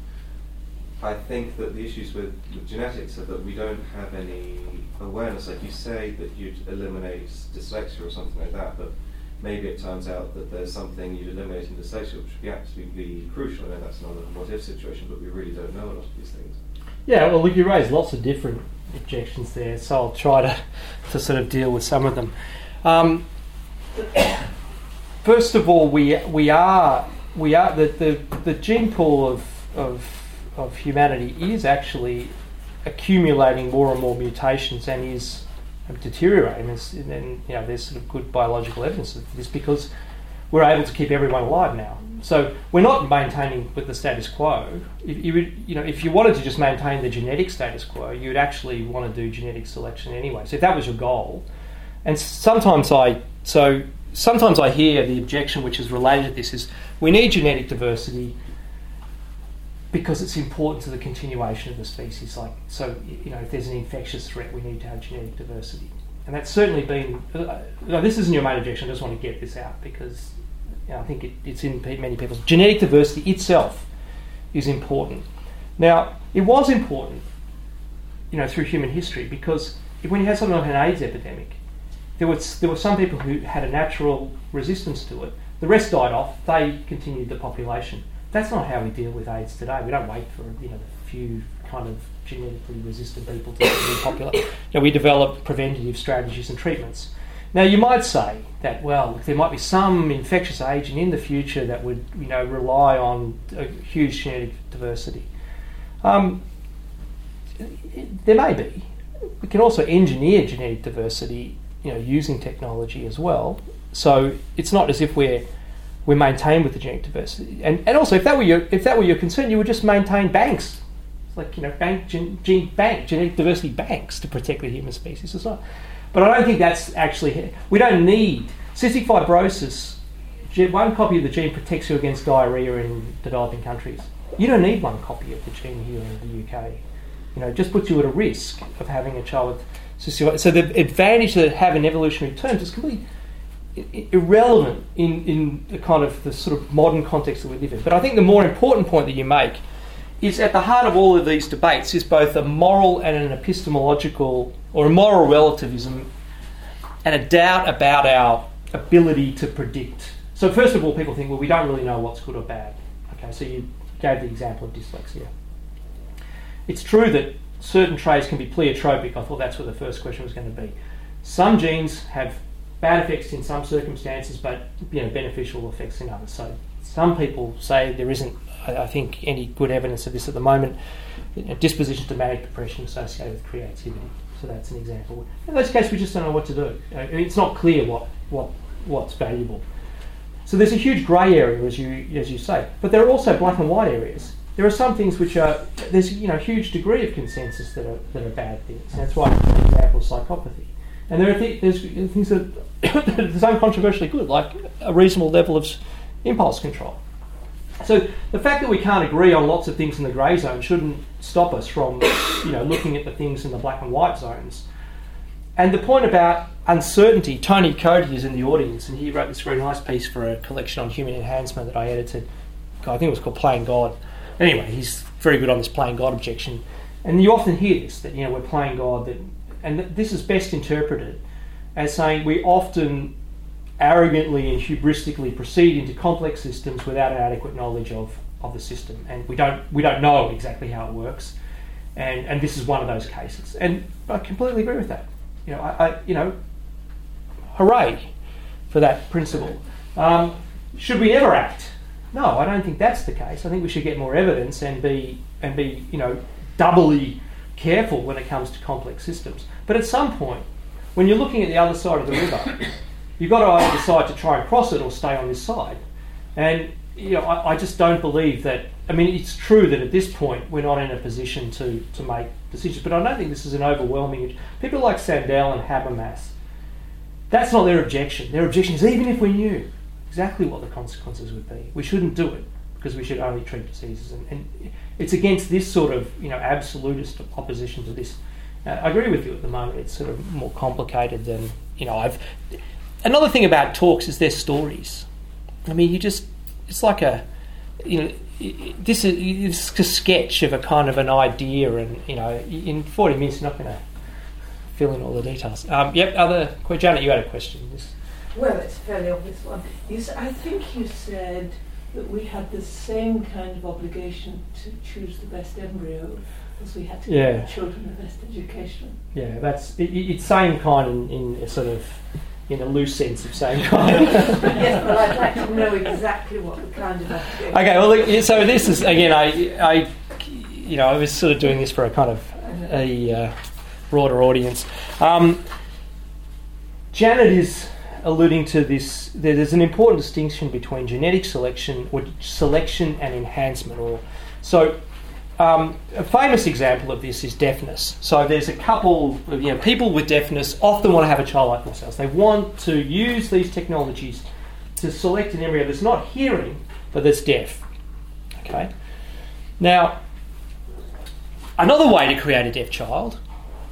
I think that the issues with, with, genetics are that we don't have any awareness. Like you say that you'd eliminate dyslexia or something like that, but maybe it turns out that there's something you'd eliminate in dyslexia which would be absolutely crucial. I know that's another what if situation, but we really don't know a lot of these things. Yeah, well, you raised lots of different objections there, so I'll try to, to sort of deal with some of them. Um, first of all, we we are we are the, the, the gene pool of, of of humanity is actually accumulating more and more mutations and is um, deteriorating. And, and you know, there's sort of good biological evidence of this because we're able to keep everyone alive now. So we're not maintaining with the status quo. If you would, you know, if you wanted to just maintain the genetic status quo, you would actually want to do genetic selection anyway. So if that was your goal, and sometimes I so sometimes I hear the objection which is related to this is we need genetic diversity because it's important to the continuation of the species. Like so, you know, if there's an infectious threat, we need to have genetic diversity, and that's certainly been. Uh, no, this isn't your main objection. I just want to get this out because you know, I think it, it's in many people's genetic diversity itself is important. Now, it was important, you know, through human history because when you had something like an AIDS epidemic, there was there were some people who had a natural resistance to it. The rest died off. They continued the population that's not how we deal with AIDS today. We don't wait for you know the few kind of genetically resistant people to be popular. You know, we develop preventative strategies and treatments. Now you might say that well, there might be some infectious agent in the future that would you know rely on a huge genetic diversity. Um, there may be. We can also engineer genetic diversity, you know, using technology as well. So it's not as if we're we maintain with the genetic diversity. And, and also, if that were your if that were your concern, you would just maintain banks, it's like you know, bank gene, gene bank genetic diversity banks to protect the human species as well. But I don't think that's actually we don't need cystic fibrosis. One copy of the gene protects you against diarrhea in developing countries. You don't need one copy of the gene here in the UK. You know, it just puts you at a risk of having a child with cystic. So the advantage to have in evolutionary terms is completely irrelevant in, in the kind of the sort of modern context that we live in. But I think the more important point that you make is at the heart of all of these debates is both a moral and an epistemological or a moral relativism and a doubt about our ability to predict. So first of all, people think, well, we don't really know what's good or bad. Okay, so you gave the example of dyslexia. It's true that certain traits can be pleiotropic. I thought that's what the first question was going to be. Some genes have bad effects in some circumstances, but you know beneficial effects in others. So some people say there isn't, I think, any good evidence of this at the moment. Disposition to manic depression associated with creativity. So that's an example. In those cases, we just don't know what to do. Uh, it's not clear what, what what's valuable. So there's a huge grey area, as you as you say, but there are also black and white areas. There are some things which are there's you know a huge degree of consensus that are that are bad things. That's why, for example, psychopathy. And there are th- there's things that are uncontroversially good, like a reasonable level of impulse control. So the fact that we can't agree on lots of things in the grey zone shouldn't stop us from, you know, looking at the things in the black and white zones. And the point about uncertainty, Tony Coady is in the audience, and he wrote this very nice piece for a collection on human enhancement that I edited. I think it was called Playing God. Anyway, he's very good on this playing God objection. And you often hear this that you know we're playing God, that, and this is best interpreted as saying we often arrogantly and hubristically proceed into complex systems without an adequate knowledge of, of the system, and we don't we don't know exactly how it works, and and this is one of those cases, and I completely agree with that. You know, I, I you know, hooray for that principle. Um, should we ever act? No, I don't think that's the case. I think we should get more evidence and be and be you know doubly careful when it comes to complex systems. But at some point, when you're looking at the other side of the river, you've got to either decide to try and cross it or stay on this side. And you know, I, I, just don't believe that. I mean, it's true that at this point we're not in a position to, to make decisions, but I don't think this is an overwhelming. People like Sandel and Habermas, that's not their objection. Their objection is even if we knew exactly what the consequences would be, we shouldn't do it because we should only treat diseases. And, and it's against this sort of you know absolutist opposition to this uh, I agree with you at the moment. It's sort of more complicated than you know. I've another thing about talks is their stories. I mean, you just it's like a you know this is it's a sketch of a kind of an idea, and you know, in forty minutes, you're not going to fill in all the details. Um, yep. Other Janet, you had a question. Well, it's a fairly obvious one. You I think you said that we had the same kind of obligation to choose the best embryo as we had to Yeah. give our children the best education. Yeah, that's it, it- it's same kind in, in a sort of in a loose sense of same kind. yes, but I'd like to know exactly what the kind of obligation. Okay, well, look, so this is again, I, I, you know, I was sort of doing this for a kind of a uh, broader audience. Um, Janet is alluding to this. There's an important distinction between genetic selection or selection and enhancement. Or so, um, a famous example of this is deafness. So there's a couple, of, you know, people with deafness often want to have a child like themselves. They want to use these technologies to select an embryo that's not hearing but that's deaf. Okay. Now, another way to create a deaf child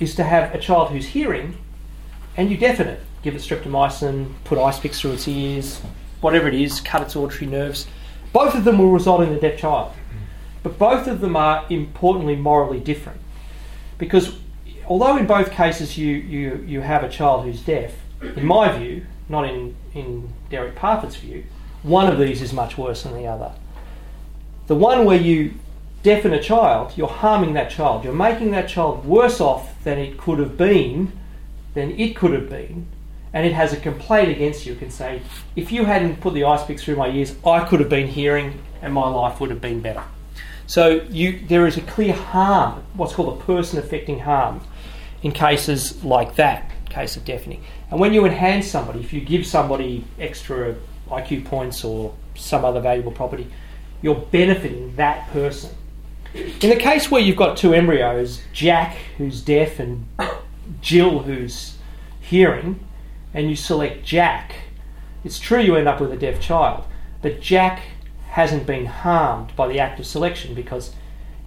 is to have a child who's hearing and you deafen it. Give it streptomycin, put ice picks through its ears, whatever it is, cut its auditory nerves. Both of them will result in a deaf child. But both of them are importantly morally different. Because although in both cases you, you, you have a child who's deaf, in my view, not in, in Derek Parfit's view, one of these is much worse than the other. The one where you deafen a child, you're harming that child. You're making that child worse off than it could have been, than it could have been, and it has a complaint against you. It can say, if you hadn't put the ice picks through my ears, I could have been hearing and my life would have been better. So you, there is a clear harm, what's called a person affecting harm, in cases like that, case of deafening. And when you enhance somebody, if you give somebody extra IQ points or some other valuable property, you're benefiting that person. In the case where you've got two embryos, Jack, who's deaf, and Jill, who's hearing, and you select Jack, it's true you end up with a deaf child, but Jack hasn't been harmed by the act of selection because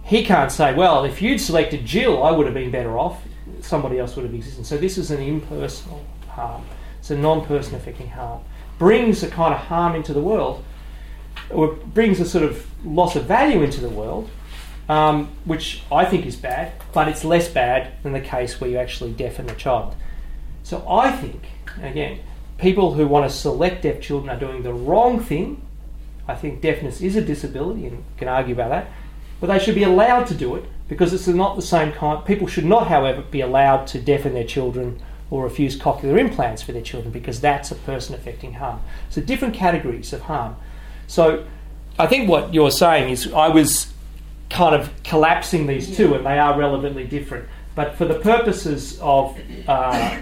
he can't say, well, if you'd selected Jill, I would have been better off. Somebody else would have existed. So this is an impersonal harm. It's a non-person affecting harm. Brings a kind of harm into the world, or brings a sort of loss of value into the world, um, which I think is bad, but it's less bad than the case where you actually deafen a child. So I think, again, people who want to select deaf children are doing the wrong thing. I think deafness is a disability, and can argue about that, but they should be allowed to do it because it's not the same kind. People should not, however, be allowed to deafen their children or refuse cochlear implants for their children because that's a person affecting harm. So different categories of harm. So I think what you're saying is I was kind of collapsing these two, and they are relevantly different. But for the purposes of, uh,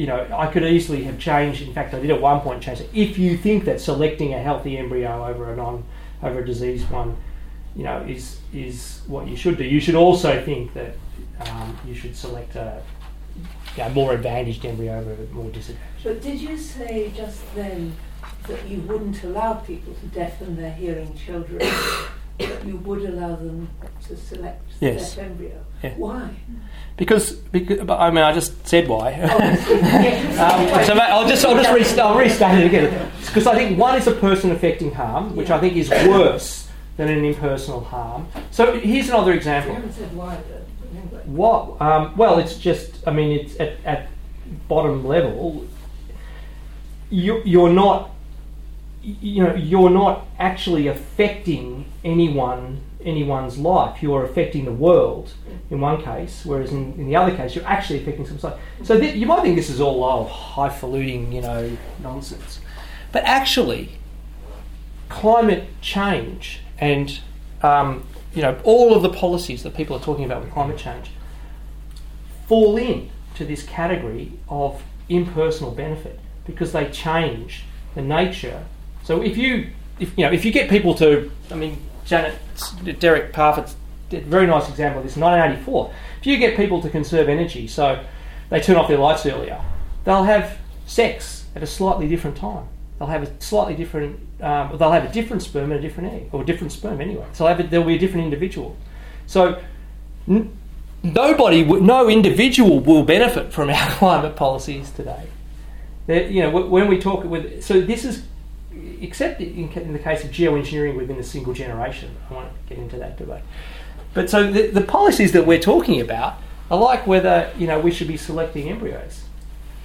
you know, I could easily have changed. In fact, I did at one point change it. If you think that selecting a healthy embryo over a non over a diseased one, you know, is is what you should do. You should also think that um, you should select a you know, more advantaged embryo over a more disadvantaged. But did you say just then that you wouldn't allow people to deafen their hearing children, you would allow them to select the Yes. embryo? Yeah. Why? Because, because but, I mean, I just said why. Oh, um, so I'll just I'll just rest, I'll restate it again because I think one is a person affecting harm, which I think is worse than an impersonal harm. So here's another You example. haven't said why, though. but anyway. What? Um, well, it's just. I mean, it's at, at bottom level. You, you're not. You know, you're not actually affecting anyone anyone's life. You're affecting the world in one case, whereas in, in the other case, you're actually affecting some side. So th- you might think this is all oh, highfalutin, you know, nonsense, but actually, climate change and um, you know all of the policies that people are talking about with climate change fall in to this category of impersonal benefit because they change the nature. So if you if you know if you get people to I mean Janet Derek Parfit's a very nice example of this 1984 if you get people to conserve energy so they turn off their lights earlier they'll have sex at a slightly different time. They'll have a slightly different um, they'll have a different sperm and a different egg or a different sperm anyway. So a, there'll be a different individual. So n- nobody, no individual will benefit from our climate policies today. There- you know, wh- when we talk with, so this is, except in, in the case of geoengineering within a single generation. I won't get into that debate. But so the, the policies that we're talking about are like whether you know we should be selecting embryos.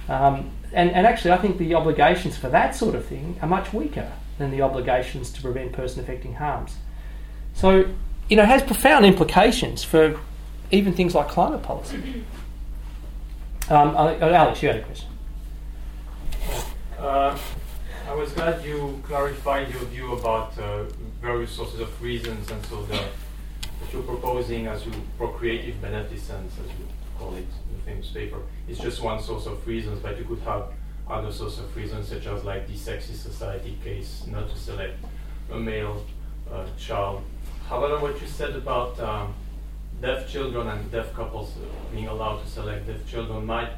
Um, and, and actually, I think the obligations for that sort of thing are much weaker than the obligations to prevent person affecting harms. So, you know, it has profound implications for even things like climate policy. Um, Alex, you had a question. Uh, was glad you clarified your view about uh, various sources of reasons, and so the, that you're proposing as you procreative beneficence, as you call it in the famous paper, is just one source of reasons, but you could have other sources of reasons, such as like the sexist society case, not to select a male uh, child. However, what you said about um, deaf children and deaf couples being allowed to select deaf children might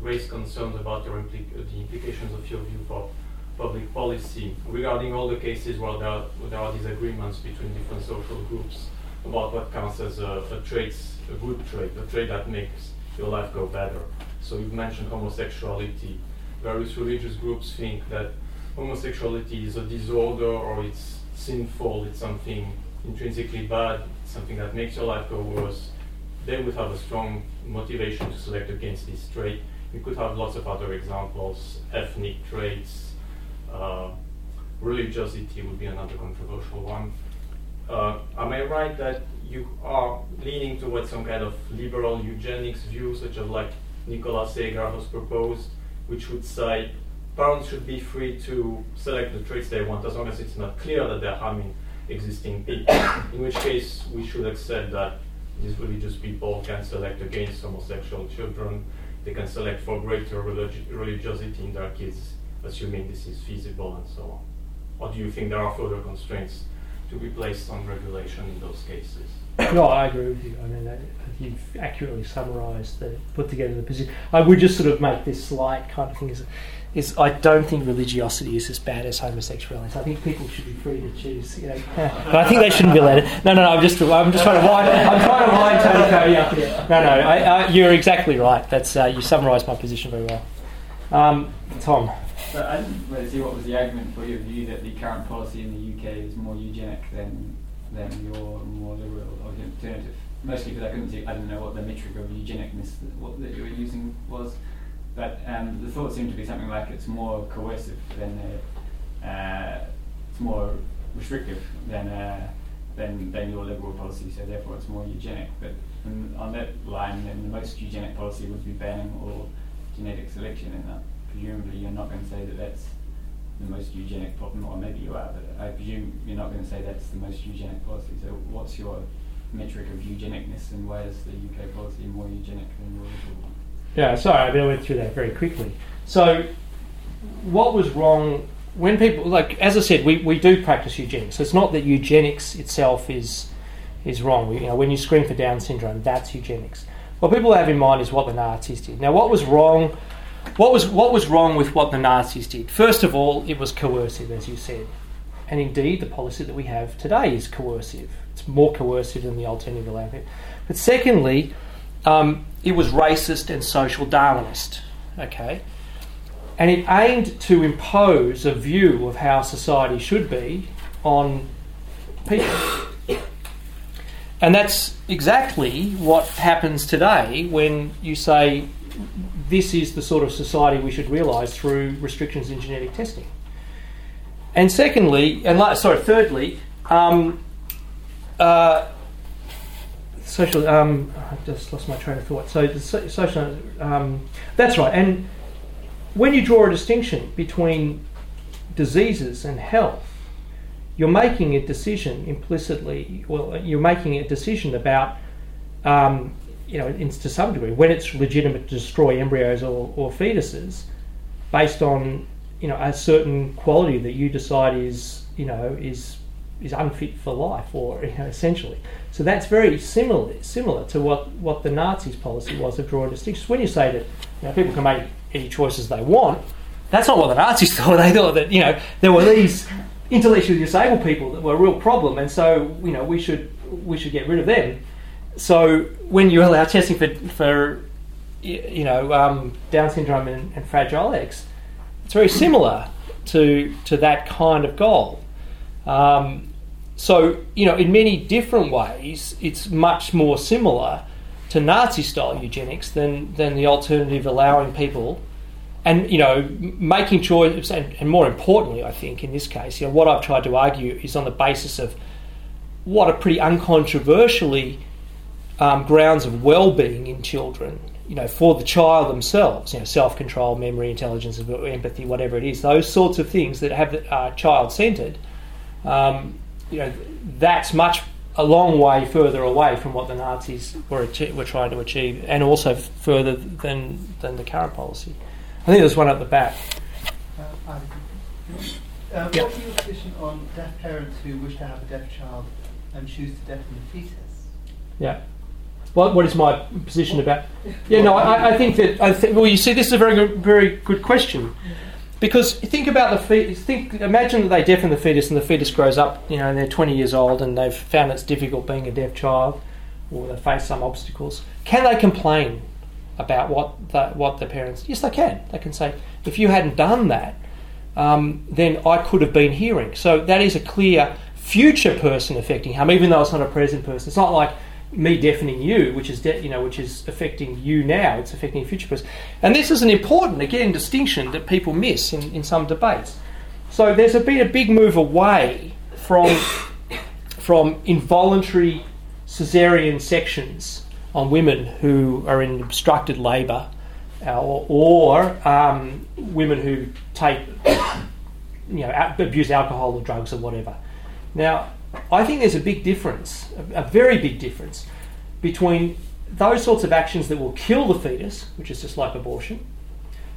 raise concerns about impli- the implications of your view for public policy regarding all the cases where there are, there are disagreements between different social groups about what counts as a, a a good trait, a trait that makes your life go better. So you've mentioned homosexuality. Various religious groups think that homosexuality is a disorder or it's sinful, it's something intrinsically bad, something that makes your life go worse. They would have a strong motivation to select against this trait. You could have lots of other examples, ethnic traits, uh, religiosity would be another controversial one. Uh, am I right that you are leaning towards some kind of liberal eugenics view, such as like Nicholas Agar has proposed, which would say parents should be free to select the traits they want as long as it's not clear that they're harming existing people. In which case, we should accept that these religious people can select against homosexual children, they can select for greater religi- religiosity in their kids, assuming this is feasible and so on. Or do you think there are further constraints to be placed on regulation in those cases? No, I agree with you. I mean, that, you've accurately summarised the put together the position. I would just sort of make this slight kind of thing is, is I don't think religiosity is as bad as homosexuality. I think people should be free to choose. You know, but I think they shouldn't be allowed. No, no, no. I'm just I'm just trying to wind I'm trying to wind Tony Coady up here. No, no. I, I, you're exactly right. That's uh, you summarised my position very well. Um, Tom. So I didn't really see what was the argument for your view that the current policy in the UK is more eugenic than than your more liberal alternative. Mostly because I couldn't see, I didn't know what the metric of eugenicness that, what, that you were using was. But um, the thought seemed to be something like it's more coercive than uh, uh, it's more restrictive than uh, than than your liberal policy. So therefore, it's more eugenic. But on that line, then the most eugenic policy would be banning all genetic selection, and that presumably you're not going to say that that's the most eugenic problem, or maybe you are, but I presume you're not going to say that's the most eugenic policy. So what's your metric of eugenicness, and why is the UK policy more eugenic than your liberal one? Yeah, sorry, I mean, I went through that very quickly. So, what was wrong when people like, as I said, we, we do practice eugenics. So it's not that eugenics itself is is wrong. You know, when you screen for Down syndrome, that's eugenics. What people have in mind is what the Nazis did. Now, what was wrong? What was what was wrong with what the Nazis did? First of all, it was coercive, as you said, and indeed, the policy that we have today is coercive. It's more coercive than the alternative allowance. But secondly, um, it was racist and social Darwinist. Okay, and it aimed to impose a view of how society should be on people. And that's exactly what happens today when you say this is the sort of society we should realise through restrictions in genetic testing. And secondly, and la- sorry, thirdly, um, uh, social. Um, I just lost my train of thought. So the so- social. Um, that's right. And when you draw a distinction between diseases and health, you're making a decision implicitly. Well, you're making a decision about. Um, you know, in, to some degree, when it's legitimate to destroy embryos or, or fetuses, based on you know a certain quality that you decide is you know is is unfit for life or you know, essentially. So that's very similar similar to what what the Nazis policy was of drawing distinctions. When you say that you know, people can make any choices they want that's not what the Nazis thought. They thought that you know there were these intellectually disabled people that were a real problem and so you know we should we should get rid of them so when you allow testing for for you know um, Down syndrome and, and fragile X it's very similar to to that kind of goal. Um, so you know, in many different ways, it's much more similar to Nazi-style eugenics than than the alternative, allowing people and you know, making choices, and, and more importantly, I think in this case, you know, what I've tried to argue is on the basis of what are pretty uncontroversially um, grounds of well-being in children. You know, for the child themselves, you know, self-control, memory, intelligence, empathy, whatever it is, those sorts of things that have are child-centered. Um, you know, that's much a long way further away from what the Nazis were were trying to achieve, and also further than than the current policy. I think there's one at the back. Uh, uh, Yeah. What's your position on deaf parents who wish to have a deaf child and choose to deafen the fetus? Yeah. What, what is my position about? Yeah, no, I, I think that. I well, you see, this is a very good, very good question because think about the fetus. Think, imagine that they deafen the fetus and the fetus grows up. You know, and they're 20 years old and they've found it's difficult being a deaf child, or they face some obstacles. Can they complain about what the, what the parents? Yes, they can. They can say, if you hadn't done that, um, then I could have been hearing. So that is a clear future person affecting harm, even though it's not a present person. It's not like me deafening you, which is de- you know which is affecting you now. It's affecting future person, and this is an important again distinction that people miss in, in some debates. So there's a, been a big move away from from involuntary caesarean sections on women who are in obstructed labour, uh, or, or um, women who take you know abuse alcohol or drugs or whatever. Now, I think there's a big difference, a, a very big difference, between those sorts of actions that will kill the fetus, which is just like abortion,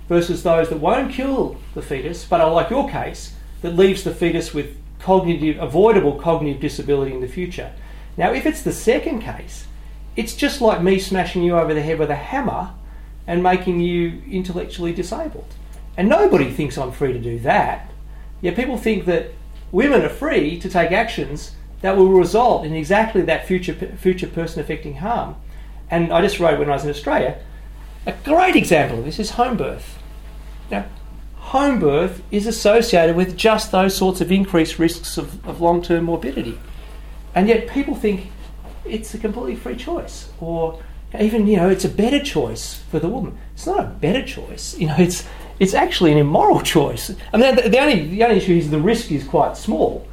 versus those that won't kill the fetus, but are like your case, that leaves the fetus with cognitive, avoidable cognitive disability in the future. Now, if it's the second case, it's just like me smashing you over the head with a hammer and making you intellectually disabled. And nobody thinks I'm free to do that. Yet people think that women are free to take actions that will result in exactly that future future person affecting harm. And I just wrote when I was in Australia, a great example of this is home birth. Now, home birth is associated with just those sorts of increased risks of, of long term morbidity. And yet people think it's a completely free choice, or even you know it's a better choice for the woman. It's not a better choice. You know, it's it's actually an immoral choice. I mean, the, the only the only issue is the risk is quite small.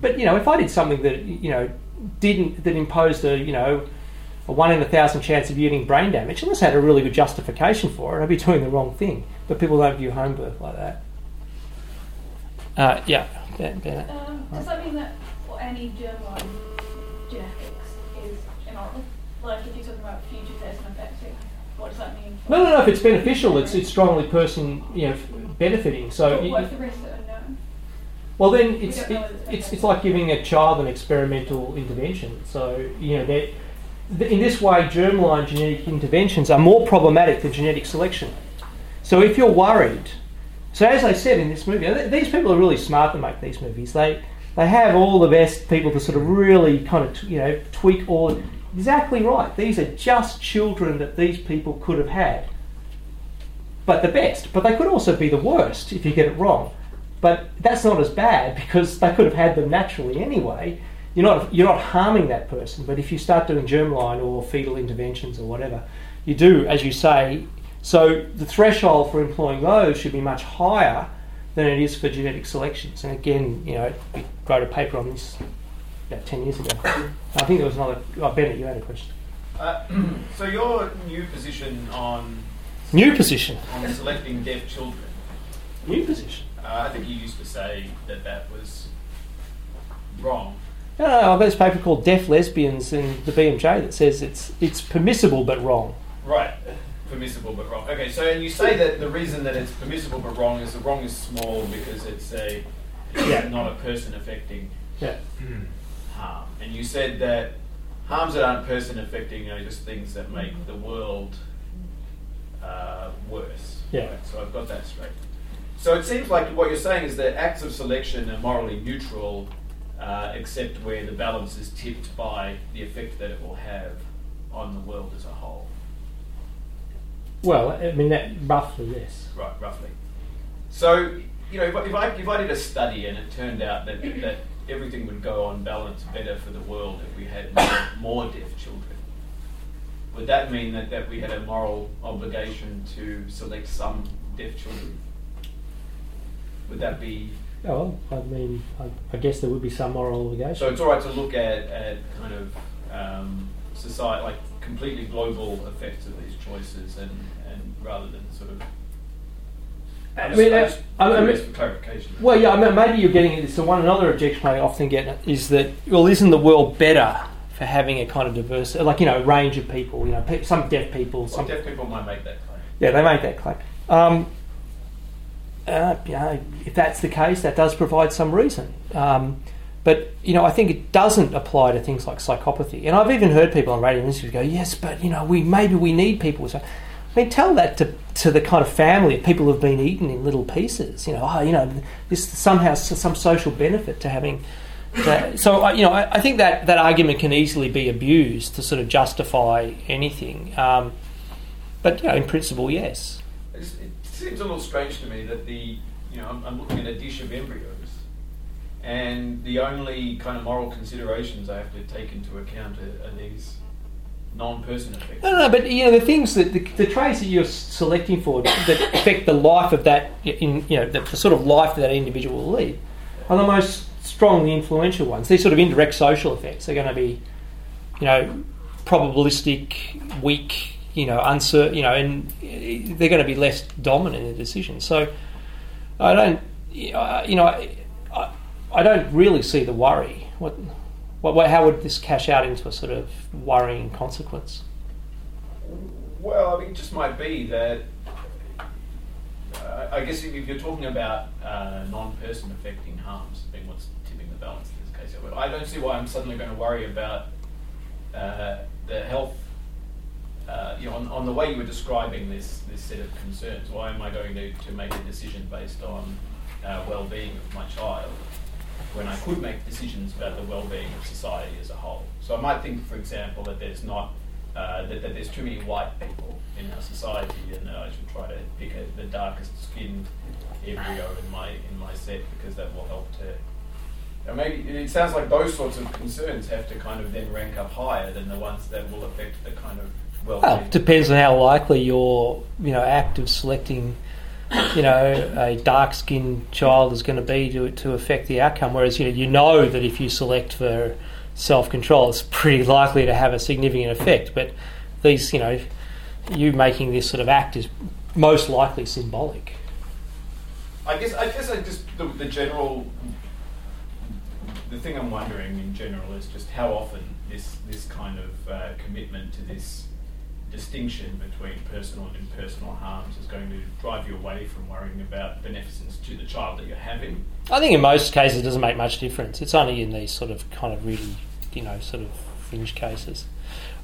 But you know, if I did something that you know didn't that imposed a you know a one in a thousand chance of you getting brain damage, unless I had a really good justification for it, I'd be doing the wrong thing. But people don't view home birth like that. Uh, yeah. Um, does that mean that for any germline genetics is immoral? Like if you're talking about future person affecting, what does that mean? No, no, no. If it's beneficial, it's it's strongly person you know benefiting. So But it- what if the are unknown? Well, then it's it, it's it's it's like giving a child an experimental intervention. So you know that in this way, germline genetic interventions are more problematic than genetic selection. So if you're worried, so as I said in this movie, these people are really smart to make these movies. They they have all the best people to sort of really kind of you know tweak all. Exactly right. These are just children that these people could have had but the best. But they could also be the worst if you get it wrong. But that's not as bad because they could have had them naturally anyway. You're not you're not harming that person. But if you start doing germline or fetal interventions or whatever, you do, as you say. So the threshold for employing those should be much higher than it is for genetic selections. And again, you know, we wrote a paper on this about ten years ago. I think there was another. Oh, Bennett, you had a question. Uh, so your new position on New position. on selecting deaf children. New position. Uh, I think you used to say that that was wrong. No, no, I've got this paper called Deaf Lesbians in the BMJ that says it's it's permissible but wrong. Right. Permissible but wrong. Okay, so and you say that the reason that it's permissible but wrong is the wrong is small because it's a it's Yeah. not a person affecting Yeah. Harm. And you said that harms that aren't person affecting are just things that make the world uh, worse. Yeah. Right, So I've got that straight. So it seems like what you're saying is that acts of selection are morally neutral, uh, except where the balance is tipped by the effect that it will have on the world as a whole. Well, I mean that roughly yes. Right, roughly. So, you know, if I, if I, if I did a study and it turned out that, that everything would go on balance better for the world if we had more, more deaf children, would that mean that, that we had a moral obligation to select some deaf children? Would that be Oh, well, I mean, I, I guess there would be some moral obligation. so? It's all right to look at, at kind of um, society, like completely global effects of these choices, and, and rather than sort of. I mean, just- I- I I'm mean- clarification. Well, yeah, I mean, maybe you're getting this. So one another objection I often get is that, well, isn't the world better for having a kind of diverse, like you know, range of people? You know, pe- some deaf people, Well, some deaf people might make that claim. yeah, they make that claim. Um, uh, you know, if that's the case, that does provide some reason. Um, but you know, I think it doesn't apply to things like psychopathy. And I've even heard people on radio and go, "Yes, but you know, we maybe we need people." psy-" I mean, tell that to to the kind of family of people who've been eaten in little pieces. You know, oh, you know, this somehow some social benefit to having. That. So you know, I, I think that that argument can easily be abused to sort of justify anything. Um, but you know, in principle, yes. It seems a little strange to me that the, you know, I'm, I'm looking at a dish of embryos, and the only kind of moral considerations I have to take into account are, are these non-person effects. No, no, but you know the things that the, the traits that you're selecting for that affect the life of that, in you know the, the sort of life that that individual will lead, are the most strongly influential ones. These sort of indirect social effects are going to be, you know, probabilistic, weak, you know, uncertain, you know, and eh, they're going to be less dominant in the decision. So, I don't, you know, I, I don't really see the worry. What, what, what, how would this cash out into a sort of worrying consequence? Well, I mean, it just might be that. Uh, I guess if you're talking about uh, non-person affecting harms being what's tipping the balance in this case, I don't see why I'm suddenly going to worry about uh, the health. Uh, you know, on, on the way you were describing this this set of concerns, why am I going to, to make a decision based on uh, well-being of my child when I could make decisions about the well-being of society as a whole? So I might think, for example, that there's not uh, that, that there's too many white people in our society, and that I should try to pick a, the darkest skinned embryo in my in my set because that will help to. Now maybe it sounds like those sorts of concerns have to kind of then rank up higher than the ones that will affect the kind of well-being. Well, it depends on how likely your you know act of selecting you know a dark skinned child is going to be to to affect the outcome. Whereas you know you know that if you select for self control, it's pretty likely to have a significant effect. But these you know you making this sort of act is most likely symbolic. I guess I guess I just the, the general the thing I'm wondering in general is just how often this this kind of uh, commitment to this distinction between personal and impersonal harms is going to drive you away from worrying about beneficence to the child that you're having. I think in most cases it doesn't make much difference. It's only in these sort of kind of really you know sort of fringe cases.